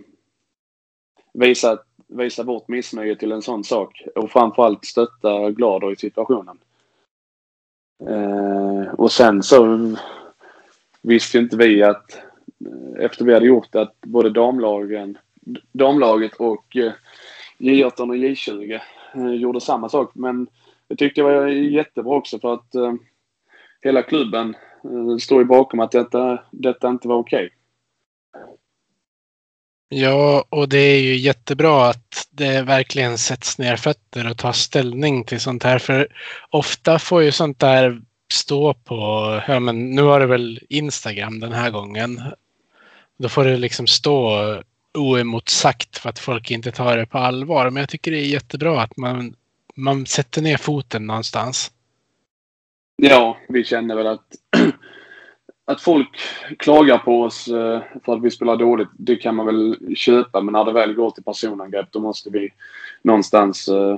Speaker 3: visa, visa vårt missnöje till en sån sak. Och framförallt stötta Glader i situationen. Eh, och sen så visste inte vi att eh, efter vi hade gjort det att både damlagen, damlaget och eh, J18 och J20 eh, gjorde samma sak. Men jag tyckte det var jättebra också för att eh, hela klubben eh, står ju bakom att detta, detta inte var okej. Okay.
Speaker 1: Ja, och det är ju jättebra att det verkligen sätts ner fötter och tar ställning till sånt här. För ofta får ju sånt där stå på, ja men nu har det väl Instagram den här gången. Då får det liksom stå oemotsagt för att folk inte tar det på allvar. Men jag tycker det är jättebra att man, man sätter ner foten någonstans.
Speaker 3: Ja, vi känner väl att <clears throat> att folk klagar på oss eh, för att vi spelar dåligt, det kan man väl köpa. Men när det väl går till personangrepp, då måste vi någonstans uh,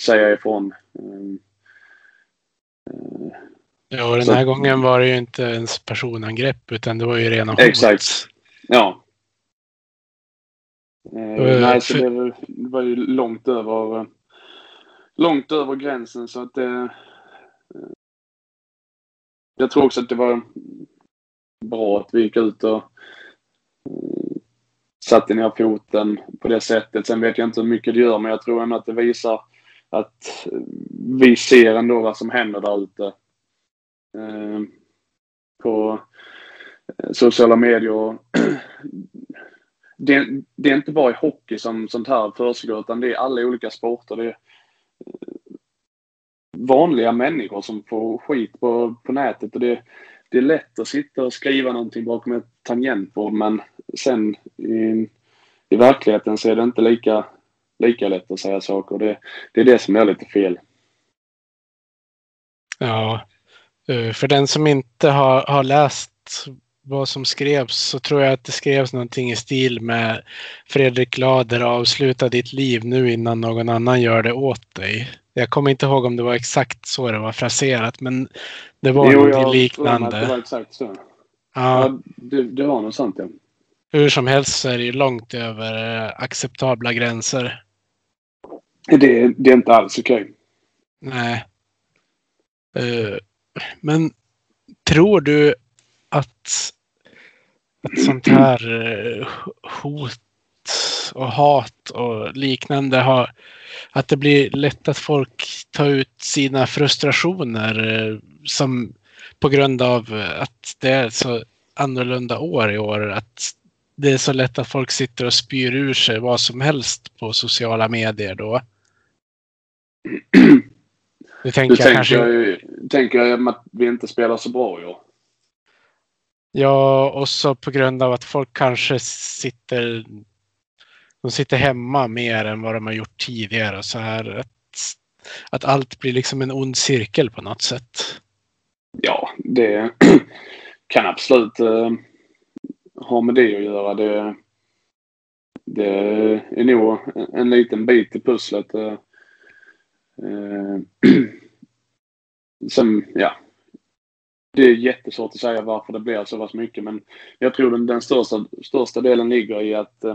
Speaker 3: säga ifrån. Uh,
Speaker 1: ja, den här så. gången var det ju inte ens personangrepp, utan det var ju rena hot.
Speaker 3: Exakt. Ja. Uh, nej, så det var, det var ju långt över, långt över gränsen så att det... Jag tror också att det var bra att vi gick ut och eh, satte ner foten på det sättet. Sen vet jag inte hur mycket det gör, men jag tror ändå att det visar att eh, vi ser ändå vad som händer där ute. Eh, på eh, sociala medier. <clears throat> Det, det, är inte bara i hockey som sånt här försiggår, utan det är alla olika sporter. Det är vanliga människor som får skit på, på nätet och det, det är lätt att sitta och skriva någonting bakom ett tangentbord men sen i, i verkligheten så är det inte lika, lika lätt att säga saker. Det, det är det som är lite fel.
Speaker 1: Ja, eh, för den som inte har, har läst vad som skrevs så tror jag att det skrevs någonting i stil med Fredrik Lader avsluta ditt liv nu innan någon annan gör det åt dig. Jag kommer inte ihåg om det var exakt så det var fraserat, men det var jo, något liknande.
Speaker 3: det var exakt så. Ja, ja det, det var något sånt ja.
Speaker 1: Hur som helst så är det ju långt över eh, acceptabla gränser.
Speaker 3: Det, det är inte alls okej. Okay.
Speaker 1: Nej. Uh, men Tror du att ett sånt här eh, hot och hat och liknande har att det blir lätt att folk tar ut sina frustrationer eh, som på grund av att det är så annorlunda år i år. Att det är så lätt att folk sitter och spyr ur sig vad som helst på sociala medier då. <clears throat>
Speaker 3: Du tänker, tänker, kanske... tänker jag att vi inte spelar så bra i år?
Speaker 1: Ja, och så på grund av att folk kanske sitter de sitter hemma mer än vad de har gjort tidigare. Så här att, att allt blir liksom en ond cirkel på något sätt.
Speaker 3: Ja, det <clears throat> kan absolut uh, ha med det att göra. Det, det är nog en liten bit i pusslet. Uh, uh, sen, ja. Det är jättesvårt att säga varför det blir så pass mycket men jag tror den, den största, största delen ligger i att eh,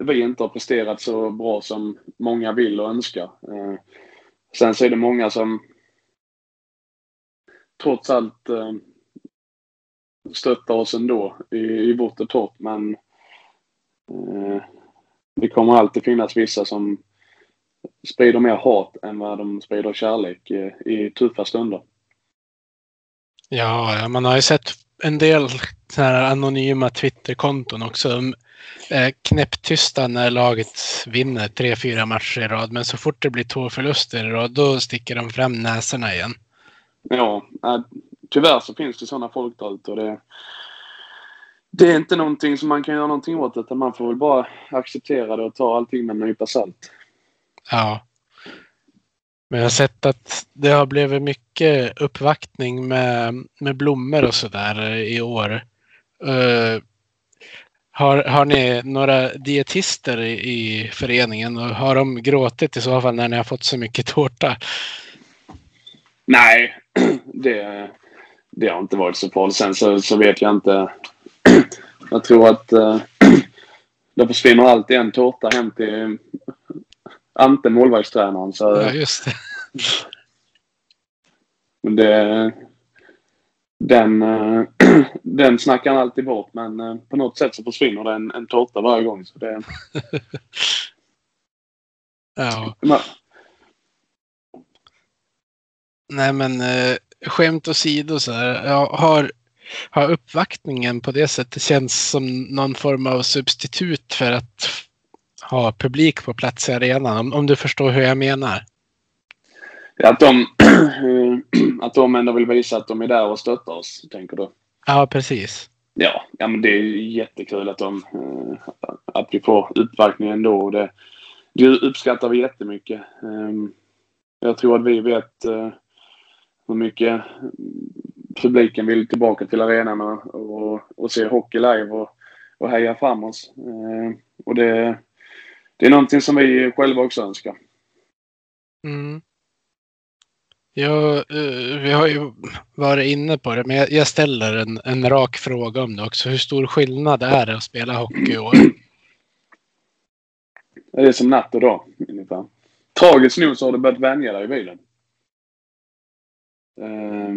Speaker 3: vi inte har presterat så bra som många vill och önskar. Eh, sen så är det många som trots allt eh, stöttar oss ändå i, i vårt och torrt men eh, det kommer alltid finnas vissa som sprider mer hat än vad de sprider kärlek i, i tuffa stunder.
Speaker 1: Ja, man har ju sett en del här anonyma Twitterkonton också knäpptysta när laget vinner tre, fyra matcher i rad. Men så fort det blir två förluster i rad, då sticker de fram näsorna igen.
Speaker 3: Ja, äh, tyvärr så finns det sådana folk där ute och det, det är inte någonting som man kan göra någonting åt utan man får väl bara acceptera det och ta allting med en nypa salt.
Speaker 1: Ja. Men jag har sett att det har blivit mycket uppvaktning med, med blommor och sådär i år. Uh, har, har ni några dietister i, i föreningen och har de gråtit i så fall när ni har fått så mycket tårta?
Speaker 3: Nej, <clears throat> det, det har inte varit så farligt. Sen så, så vet jag inte. <clears throat> Jag tror att <clears throat> uh, det försvinner alltid en tårta hem till Ante, målvaktstränaren. Så,
Speaker 1: ja, just det.
Speaker 3: Men det, den, eh, <clears throat> den snackar han alltid bort men eh, på något sätt så försvinner det en, en tårta varje gång. Så det... <laughs>
Speaker 1: ja. Nej men eh, skämt åsido så här. Jag har, har uppvaktningen på det sättet känts som någon form av substitut för att ha publik på plats i arenan. Om, om du förstår hur jag menar.
Speaker 3: Att de, <clears throat> att de ändå vill visa att de är där och stöttar oss, tänker du?
Speaker 1: Ja, precis.
Speaker 3: Ja, ja men det är jättekul att, de, eh, att vi får uppvaktning ändå. Det, det uppskattar vi jättemycket. Ehm, jag tror att vi vet eh, hur mycket publiken vill tillbaka till arenan och, och, se hockey live och, och heja fram oss. Ehm, och det, det är någonting som vi själva också önskar.
Speaker 1: Mm. Ja, eh, vi har ju varit inne på det, men jag ställer en, en rak fråga om det också. Hur stor skillnad är det att spela hockey i år?
Speaker 3: Det är som natt och dag ungefär. Tragiskt nog så har du börjat vänja dig i bilen. Eh,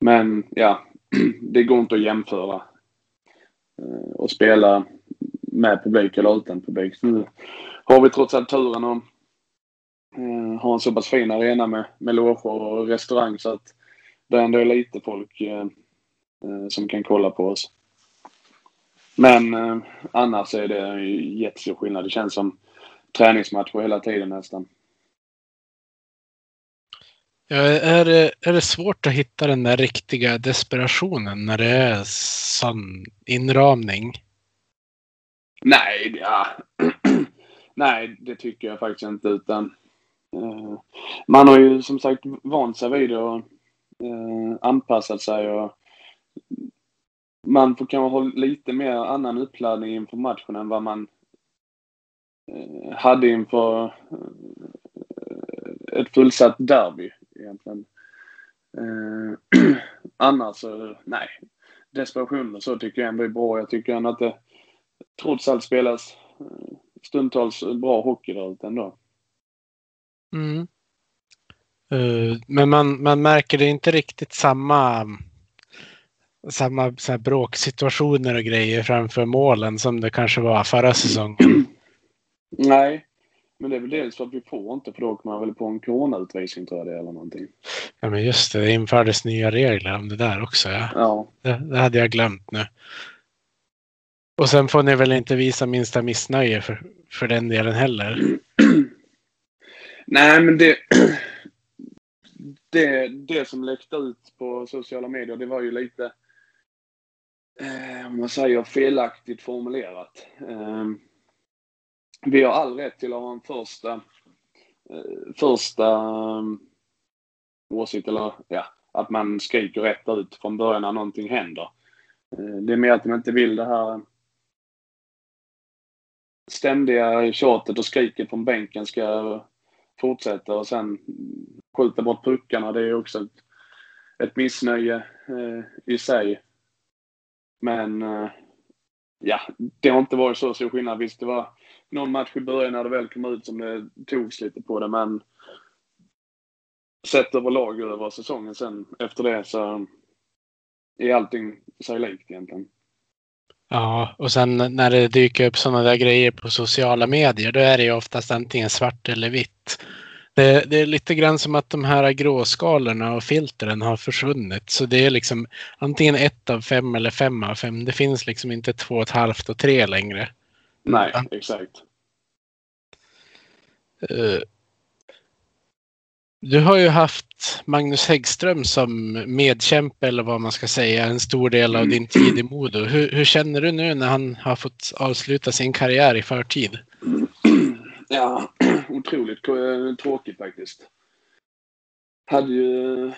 Speaker 3: men ja, <clears throat> det går inte att jämföra. Eh, och spela med publik eller utan publik. Nu har vi trots allt turen att eh, ha en så pass fin arena med, med loger och restaurang så att det ändå är lite folk eh, eh, som kan kolla på oss. Men eh, annars är det jättestor skillnad. Det känns som träningsmatcher hela tiden nästan.
Speaker 1: Ja, är, det, är det svårt att hitta den där riktiga desperationen när det är sån inramning?
Speaker 3: Nej, ja. <clears throat> Nej, det tycker jag faktiskt inte. Utan Eh, man har ju som sagt vant sig vid det och eh, anpassat sig och man får kanske ha lite mer annan uppladdning inför matchen än vad man eh, hade inför ett fullsatt derby egentligen. <clears throat> annars så, nej. Desperation och så tycker jag ändå är bra. Jag tycker ändå att det trots allt spelas stundtals bra hockey där ute ändå.
Speaker 1: Mm. Uh, men man, man märker det inte riktigt samma samma så här bråksituationer och grejer framför målen som det kanske var förra säsongen. <clears throat>
Speaker 3: Nej, men det är väl dels för att vi får inte, för då åker man väl på en coronautvisning tror jag det eller någonting.
Speaker 1: Ja men just det, det infördes nya regler om det där också. Ja.
Speaker 3: Ja,
Speaker 1: Det, det hade jag glömt nu. Och sen får ni väl inte visa minsta missnöje för, för den delen heller. <clears throat>
Speaker 3: Nej, men det, <clears throat> det, det som läckte ut på sociala medier, det var ju lite, eh, om man säger felaktigt formulerat. Eh, vi har all rätt till att ha en första, eh, första eh, åsikt, eller ja, att man skriker rätt ut från början när någonting händer. Eh, det är mer att man inte vill det här ständiga tjatet och skriket från bänken ska Fortsätter och sen skjuta bort puckarna. Det är också ett, ett missnöje eh, i sig. Men eh, ja, det har inte varit så stor skillnad. Visst, det var någon match i början när det väl kom ut som det togs lite på det, men sett överlag över säsongen sen efter det så är allting sig likt egentligen.
Speaker 1: Ja, och sen när det dyker upp sådana där grejer på sociala medier, då är det ju oftast antingen svart eller vitt. Det, det, är lite grann som att de här gråskalorna och filtren har försvunnit. Så det är liksom antingen ett av fem eller fem av fem. Det finns liksom inte två och ett halvt och tre längre.
Speaker 3: Nej, exakt.
Speaker 1: Eh, Du har ju haft Magnus Häggström som medkämpe eller vad man ska säga en stor del av din tid i Modo. Hur, hur känner du nu när han har fått avsluta sin karriär i förtid? <clears throat>
Speaker 3: Ja, <clears throat> otroligt k- tråkigt faktiskt. Hade ju <clears throat>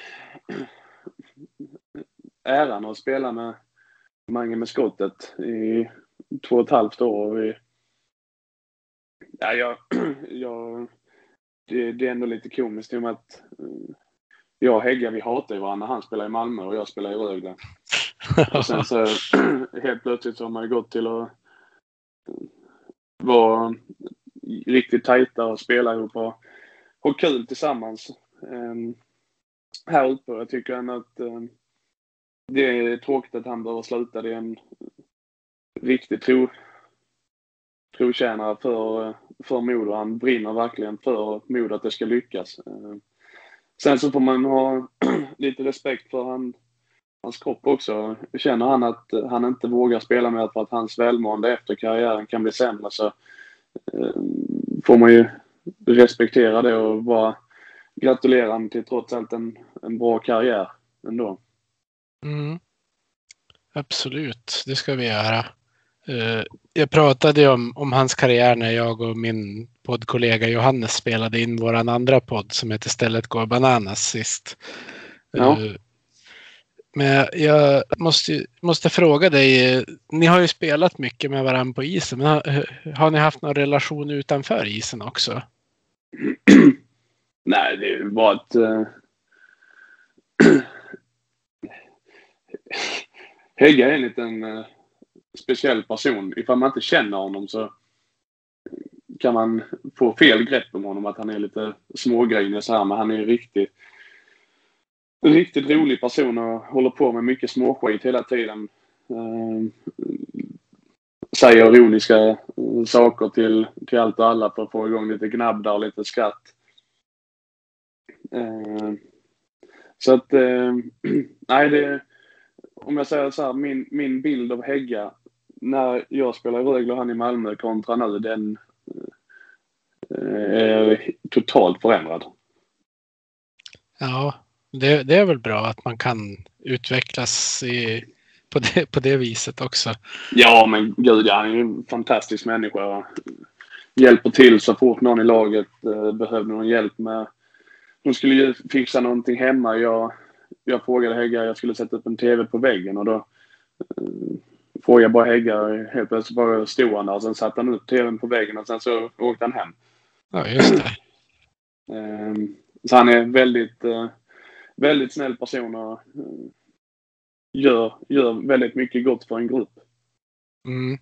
Speaker 3: äran att spela med Mange med skottet i två och ett halvt år. Och vi, ja, jag, jag, det, det är ändå lite komiskt i och med att eh, jag och Hägga vi hatar ju varandra. Han spelar i Malmö och jag spelar i Rögle. <laughs> Och sen så <clears throat> helt plötsligt så har man ju gått till att vara riktigt tajta och spela ihop och ha kul tillsammans. Um, här uppe. Jag tycker ändå att um, det är tråkigt att han behöver sluta. Det är en riktig tro, trotjänare för, för Modo. Han brinner verkligen för Modo att det ska lyckas. Eh, sen så får man ha <clears throat> lite respekt för han, hans kropp också. Känner han att han inte vågar spela mer för att hans välmående efter karriären kan bli sämre så eh, får man ju respektera det och bara gratulera honom till trots allt en, en bra karriär ändå.
Speaker 1: Mm. Absolut, det ska vi göra. Eh, Jag pratade om, om hans karriär när jag och min poddkollega Johannes spelade in våran andra podd som heter Stället går bananas sist.
Speaker 3: Ja.
Speaker 1: Eh, Men jag måste, måste fråga dig, eh, ni har ju spelat mycket med varandra på isen, men har, har ni haft någon relation utanför isen också? <clears throat>
Speaker 3: Nej, det att... Uh... <clears throat> Hägga är en liten speciell person. Ifall man inte känner honom så kan man få fel grepp om honom. Att han är lite smågrinig så här. Men han är en riktigt, en riktigt rolig person och håller på med mycket småskit hela tiden. Eh, säger ironiska eh, saker till, till allt och alla för att få igång lite gnabb där och lite skratt. Eh, så att, eh, <clears throat> nej det, om jag säger så här, min, min bild av Hägga när jag spelar i Rögle och han i Malmö kontra nu, den eh, är totalt förändrad.
Speaker 1: Ja, det, det är väl bra att man kan utvecklas i, på, det, på det viset också.
Speaker 3: Ja, men gud han är ju en fantastisk människa. Hjälper till så fort någon i laget eh, behövde någon hjälp med de skulle ju fixa någonting hemma. Jag, jag frågade Hägga, jag skulle sätta upp en TV på väggen och då eh, frågade jag bara Hägga. Helt plötsligt bara stod han där sen satte han upp TVn på väggen och sen så åkte han hem.
Speaker 1: Ja, just det.
Speaker 3: Eh, så han är väldigt, eh, väldigt snäll person och eh, gör, gör väldigt mycket gott för en grupp.
Speaker 1: Mm.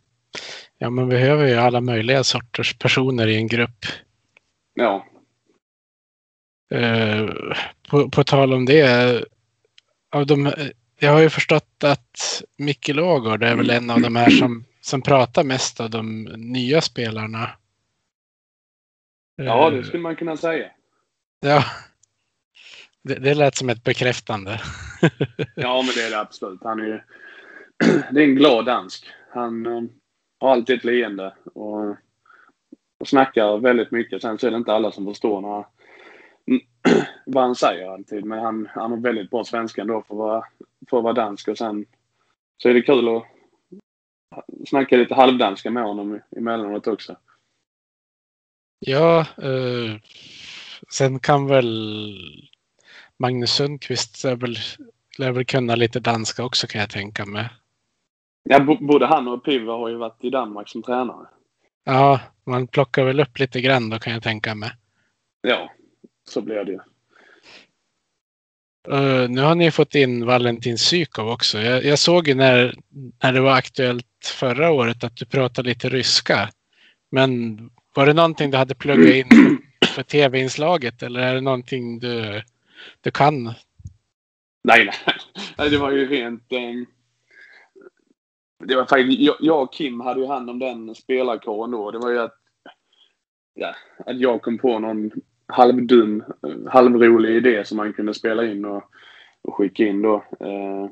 Speaker 1: Ja, man behöver ju alla möjliga sorters personer i en grupp.
Speaker 3: Ja,
Speaker 1: Uh, på, på tal om det. Av de, jag har ju förstått att Micke Lågård är väl en av de här som, som pratar mest av de nya spelarna.
Speaker 3: Ja, det skulle man kunna säga.
Speaker 1: Ja. Det, det lät som ett bekräftande. <laughs>
Speaker 3: ja, men det är det absolut. Han är ju... <clears throat> Det är en glad dansk. Han um, har alltid ett leende och, och snackar väldigt mycket. Sen så är det inte alla som förstår när, <clears throat> vad han säger alltid. Men han, han har väldigt bra svenska ändå för att, vara, för att vara dansk. Och sen så är det kul att snacka lite halvdanska med honom emellanåt också.
Speaker 1: Ja, eh, sen kan väl Magnus Sundqvist lär väl, lär väl kunna lite danska också kan jag tänka mig.
Speaker 3: Ja, både han och Piva har ju varit i Danmark som tränare.
Speaker 1: Ja, man plockar väl upp lite grann då kan jag tänka mig.
Speaker 3: Ja, så blir det ju.
Speaker 1: Uh, nu har ni fått in Valentin Sykov också. Jag, jag, såg ju när, när det var aktuellt förra året att du pratade lite ryska. Men var det någonting du hade pluggat in för tv-inslaget eller är det någonting du, du kan?
Speaker 3: Nej, nej. Det var ju rent... Um, det var faktiskt, jag, jag och Kim hade ju hand om den spelarkåren då. Det var ju att, ja, att jag kom på någon halvdum, halvrolig idé som man kunde spela in och, och skicka in då. Uh,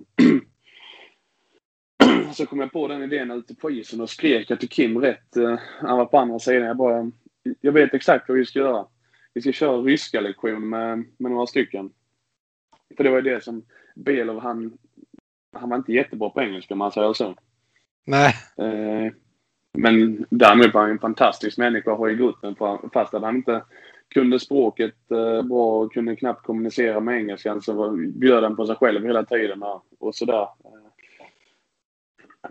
Speaker 3: <clears throat> så kom jag på den idén ute på isen och skrek jag till Kim rätt. Uh, han var på andra sidan. Jag bara, jag vet exakt vad vi ska göra. Vi ska köra ryska lektion med, med några stycken. För det var ju det som Belov, han, han var inte jättebra på engelska om man säger så.
Speaker 1: Nej.
Speaker 3: Eh, men däremot var han en fantastisk människa att ha i gruppen fast att han inte kunde språket eh, bra och kunde knappt kommunicera med engelskan så bjöd han på sig själv hela tiden och sådär.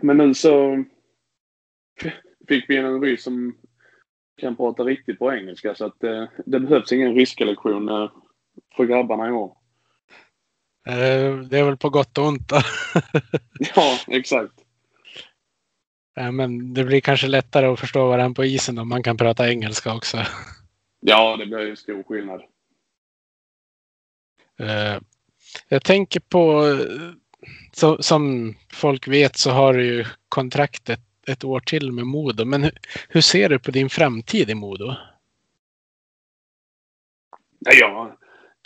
Speaker 3: Men nu så <laughs> fick vi en rys som kan prata riktigt bra engelska så att eh, det behövs ingen ryska lektion eh, för grabbarna i år.
Speaker 1: Eh, det är väl på gott och ont då. <laughs>
Speaker 3: ja, exakt.
Speaker 1: Ja, men det blir kanske lättare att förstå varandra på isen om man kan prata engelska också.
Speaker 3: Ja, det blir ju stor skillnad.
Speaker 1: Uh, jag tänker på, så, som folk vet så har du ju kontraktet ett år till med Modo. Men hur, hur ser du på din framtid i Modo?
Speaker 3: Ja, jag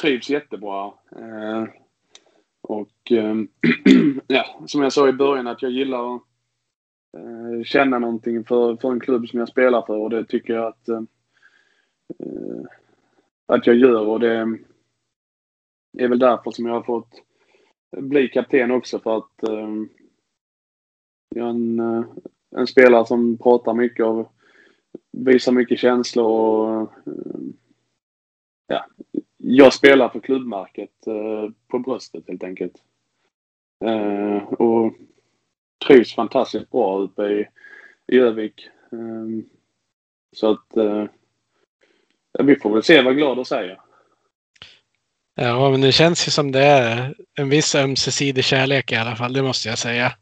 Speaker 3: trivs jättebra. Uh, och uh, <clears throat> ja, som jag sa i början att jag gillar att Eh, känna någonting för, för en klubb som jag spelar för och det tycker jag att, eh, Eh, att jag gör och det är väl därför som jag har fått bli kapten också för att eh, jag är en, eh, en spelare som pratar mycket och visar mycket känslor och ja, jag spelar för klubbmärket på bröstet helt enkelt. och trivs fantastiskt bra uppe i, i Övik. Så att vi får väl se vad Glader säger.
Speaker 1: Ja, men det känns ju som det är en viss ömsesidig kärlek i alla fall, det måste jag säga.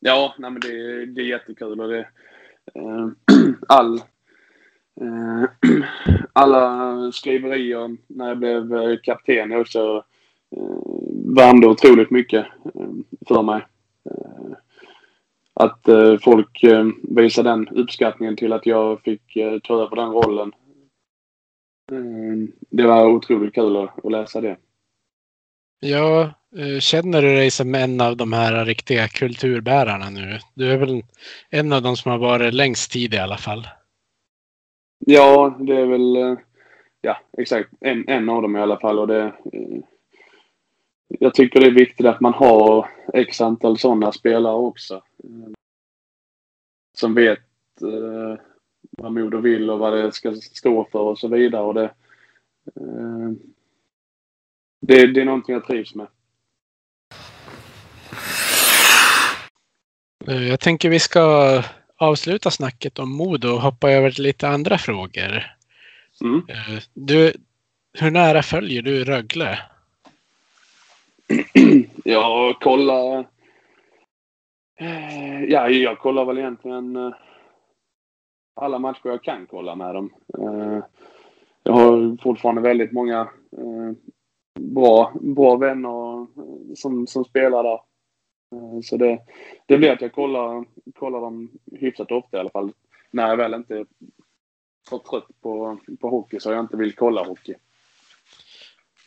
Speaker 3: Ja, nej, men det, det är jättekul och det uh, <clears throat> all uh, <clears throat> alla skriverier när jag blev kapten också uh, värmde otroligt mycket för mig. Eh, att eh, folk eh, visar den uppskattningen till att jag fick ta över den rollen. Det var otroligt kul att läsa det.
Speaker 1: Ja, känner du dig som en av de här riktiga kulturbärarna nu? Du är väl en av de som har varit längst tid i alla fall?
Speaker 3: Ja, det är väl ja, exakt en, en av dem i alla fall. Och det, jag tycker det är viktigt att man har x antal sådana spelare också. Som vet eh, vad Modo vill och vad det ska stå för och så vidare. Och det, eh, det, det är någonting jag trivs med.
Speaker 1: Eh, jag tänker vi ska avsluta snacket om Modo och hoppa över till lite andra frågor. Mm. Eh, du, hur nära följer du Rögle? <clears throat>
Speaker 3: jag kollar... Eh, ja, jag kollar väl egentligen alla matcher jag kan kolla med dem. Eh, jag har fortfarande väldigt många eh, bra, bra vänner som, som spelar där. Eh, så det, det blir att jag kollar, kollar dem hyfsat ofta i alla fall. När jag väl inte är för trött på, på hockey så jag inte vill kolla hockey.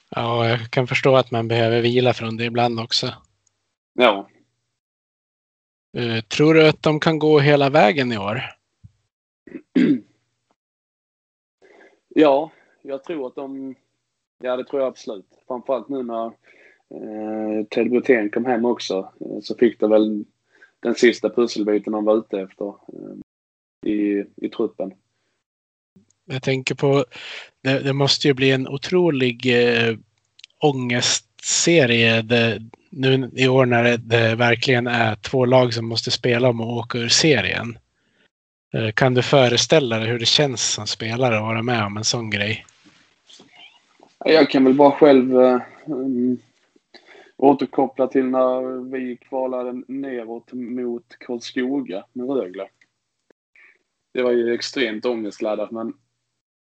Speaker 1: Ja, jag kan förstå att man behöver vila från det ibland också.
Speaker 3: Ja.
Speaker 1: Tror du att de kan gå hela vägen i år? <clears throat>
Speaker 3: ja, jag tror att de... Ja, det tror jag absolut. Framförallt nu när eh, Ted Brithén kom hem också eh, så fick det väl den sista pusselbiten han var ute efter eh, i, i truppen.
Speaker 1: Jag tänker på, det, det måste ju bli en otrolig eh, ångestserie det, nu i år när det, det, verkligen är två lag som måste spela om att åka ur serien. Eh, kan du föreställa dig hur det känns som spelare att vara med om en sån grej?
Speaker 3: Jag kan väl bara själv um, återkoppla till när vi kvalade neråt mot Karlskoga med Rögle. Det var ju extremt ångestladdat men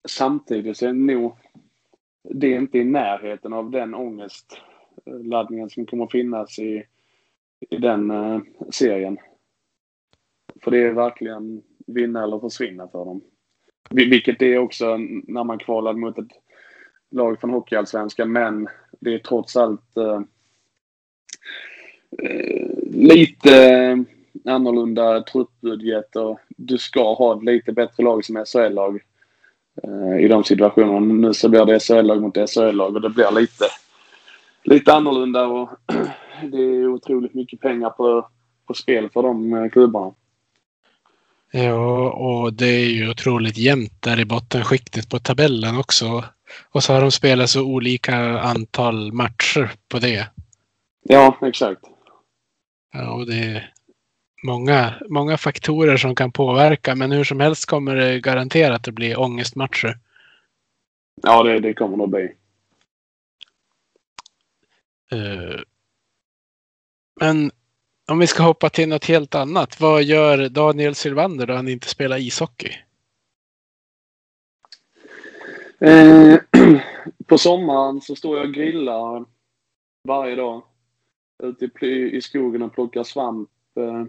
Speaker 3: samtidigt så är det nog det är inte i närheten av den ångestladdningen som kommer att finnas i, i den uh, serien. För det är verkligen vinna eller försvinna för dem. Vilket det är också när man kvalade mot ett lag från Hockeyallsvenskan men det är trots allt eh, eh lite eh, annorlunda truppbudget och du ska ha ett lite bättre lag som SHL-lag eh, i de situationerna. Nu så blir det SHL-lag mot SHL-lag och det blir lite, lite annorlunda och <clears throat> det är otroligt mycket pengar på, på spel för de eh, klubbarna.
Speaker 1: Ja, och det är ju otroligt jämnt där i bottenskiktet på tabellen också. Och så har de spelat så olika antal matcher på det.
Speaker 3: Ja, exakt.
Speaker 1: Ja, och det, många, många faktorer som kan påverka. Men hur som helst kommer det garanterat att bli ångestmatcher.
Speaker 3: Ja, det, det kommer nog bli.
Speaker 1: Uh, men om vi ska hoppa till något helt annat. Vad gör Daniel Sylvander då han inte spelar ishockey?
Speaker 3: Eh, <clears throat> på sommaren så står jag och grillar varje dag. Ute i, i skogen och plockar svamp. Eh,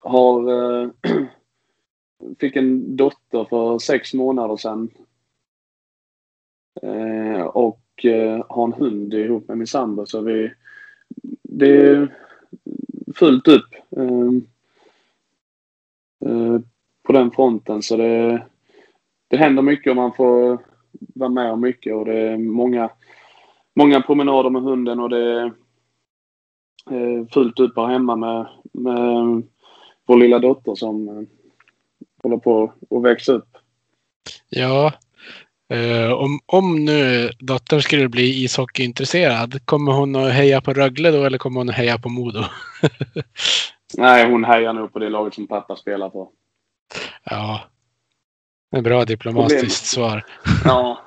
Speaker 3: har, eh, <clears throat> fick en dotter för sex månader sedan. Eh, och eh, har en hund ihop med min sambo så vi, det är fullt upp ehm, eh, på den fronten. Så det, det händer mycket och man får vara med om mycket. Och det är många, många promenader med hunden och det är eh, fullt upp här hemma med, med vår lilla dotter som eh, håller på att växa upp.
Speaker 1: Ja, eh, om, om nu dottern skulle bli ishockeyintresserad, kommer hon att heja på Rögle då eller kommer hon att heja på Modo? <laughs>
Speaker 3: Nej, hon hejar nog på det laget som pappa spelar på.
Speaker 1: Ja. En bra diplomatiskt Problem. svar.
Speaker 3: Ja.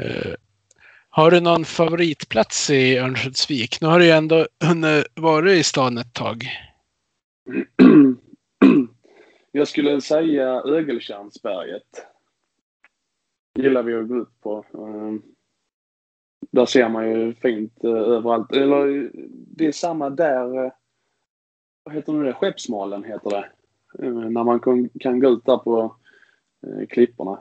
Speaker 1: Uh, <laughs> har du någon favoritplats i Örnsköldsvik? Nu har du ju ändå hunnit vara i stan ett tag. <clears throat>
Speaker 3: Jag skulle säga Ögeltjärnsberget. gillar vi att gå upp på. Ehm, där ser man ju fint eh, överallt. Eller det är samma där. Eh, vad heter det? Skeppsmalen heter det. Eh, när man kan gå ut där på klipporna.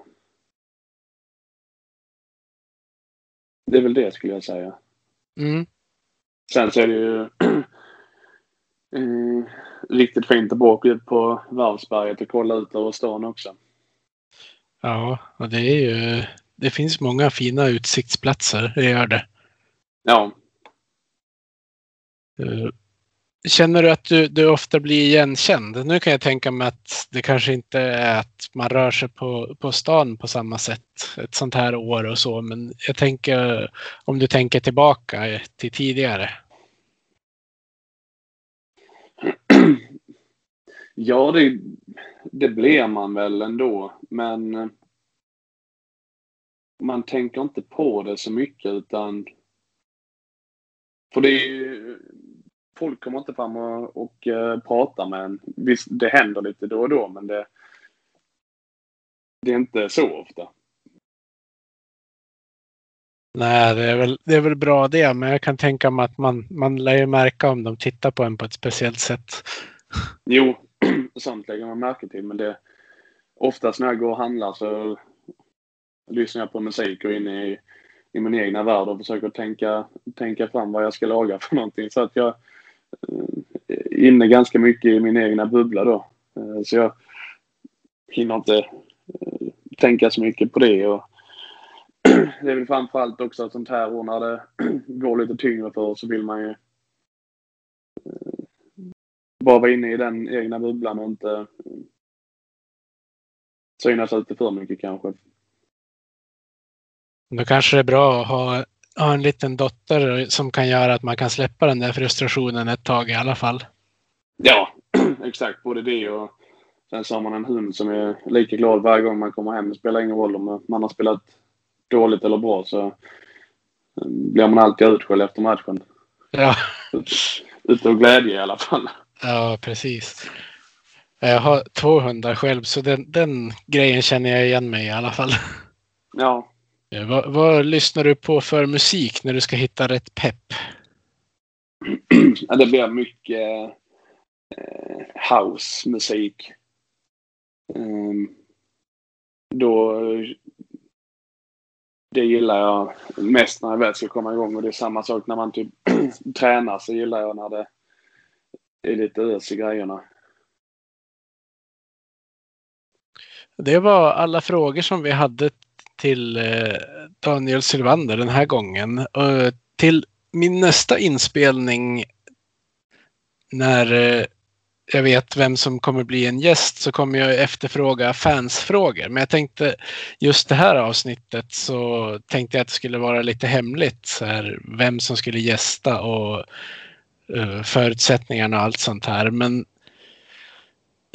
Speaker 3: Det är väl det skulle jag säga.
Speaker 1: Mm.
Speaker 3: Sen så är det ju <clears throat> eh, riktigt fint att åka ut på Varvsberget och kolla ut över stan också.
Speaker 1: Ja, och det är ju. Det finns många fina utsiktsplatser. Det gör det.
Speaker 3: Ja.
Speaker 1: Uh, Känner du att du, du ofta blir igenkänd? Nu kan jag tänka mig att det kanske inte är att man rör sig på, på stan på samma sätt ett sånt här år och så. Men jag tänker om du tänker tillbaka till tidigare.
Speaker 3: Ja, det, det blir man väl ändå. Men man tänker inte på det så mycket utan för det är ju, folk kommer inte fram och, och uh, pratar med en. Visst, det händer lite då och då, men det, det är inte så ofta.
Speaker 1: Nej, det är, väl, det är väl bra det, men jag kan tänka mig att man, man lär ju märka om de tittar på en på ett speciellt sätt.
Speaker 3: Jo, <clears throat> sånt lägger man märke till, men det oftast när jag går och handlar så lyssnar jag på musik och är inne i, i min egna värld och försöker tänka, tänka fram vad jag ska laga för någonting. Så att jag är inne ganska mycket i min egna bubbla då. Eh, så jag hinner inte eh, tänka så mycket på det. Och <clears throat> det är väl framförallt också ett sånt här år när det <clears throat> går lite tyngre för så vill man ju bara vara inne i den egna bubblan och inte synas lite för mycket kanske.
Speaker 1: Då kanske det är bra att ha, ha en liten dotter som kan göra att man kan släppa den där frustrationen ett tag i alla fall.
Speaker 3: Ja, <clears throat> exakt. Både det och sen så har man en hund som är lika glad varje gång man kommer hem. Det spelar ingen roll om man har spelat dåligt eller bra så eh, blir man alltid utskälld efter matchen.
Speaker 1: Ja.
Speaker 3: Utav glädje i alla fall.
Speaker 1: Ja, precis. Jag har två hundar själv så den, den grejen känner jag igen mig i alla fall.
Speaker 3: Ja.
Speaker 1: Vad, vad lyssnar du på för musik när du ska hitta rätt pepp?
Speaker 3: Ja, det blir mycket eh, housemusik. Um, då det gillar jag mest när jag väl ska komma igång och det är samma sak när man typ <clears throat> tränar så gillar jag när det är lite ös i grejerna.
Speaker 1: Det var alla frågor som vi hade till eh, Daniel Sylvander den här gången. Och till min nästa inspelning när eh, jag vet vem som kommer bli en gäst så kommer jag efterfråga fansfrågor. Men jag tänkte just det här avsnittet så tänkte jag att det skulle vara lite hemligt. Så här, vem som skulle gästa och Eh, förutsättningarna och allt sånt här. Men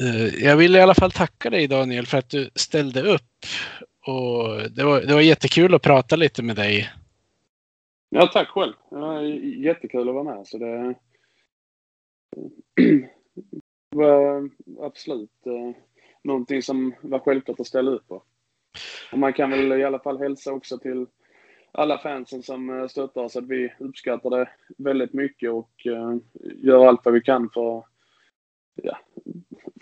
Speaker 1: eh, jag vill i alla fall tacka dig Daniel för att du ställde upp. Och det var, det var jättekul att prata lite med dig.
Speaker 3: Ja, tack själv. Jättekul att vara med. Så det <clears throat> var absolut eh, någonting som var självklart att ställa upp på. Och man kan väl i alla fall hälsa också till alla fansen som eh, stöttar oss att vi uppskattar det väldigt mycket och eh, gör allt vad vi kan för att ja,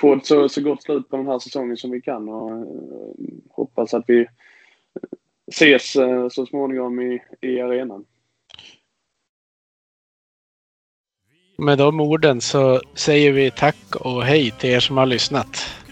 Speaker 3: få ett så, så gott slut på den här säsongen som vi kan och eh, hoppas att vi ses så småningom i, i arenan.
Speaker 1: Med de orden så säger vi tack och hej till er som har lyssnat.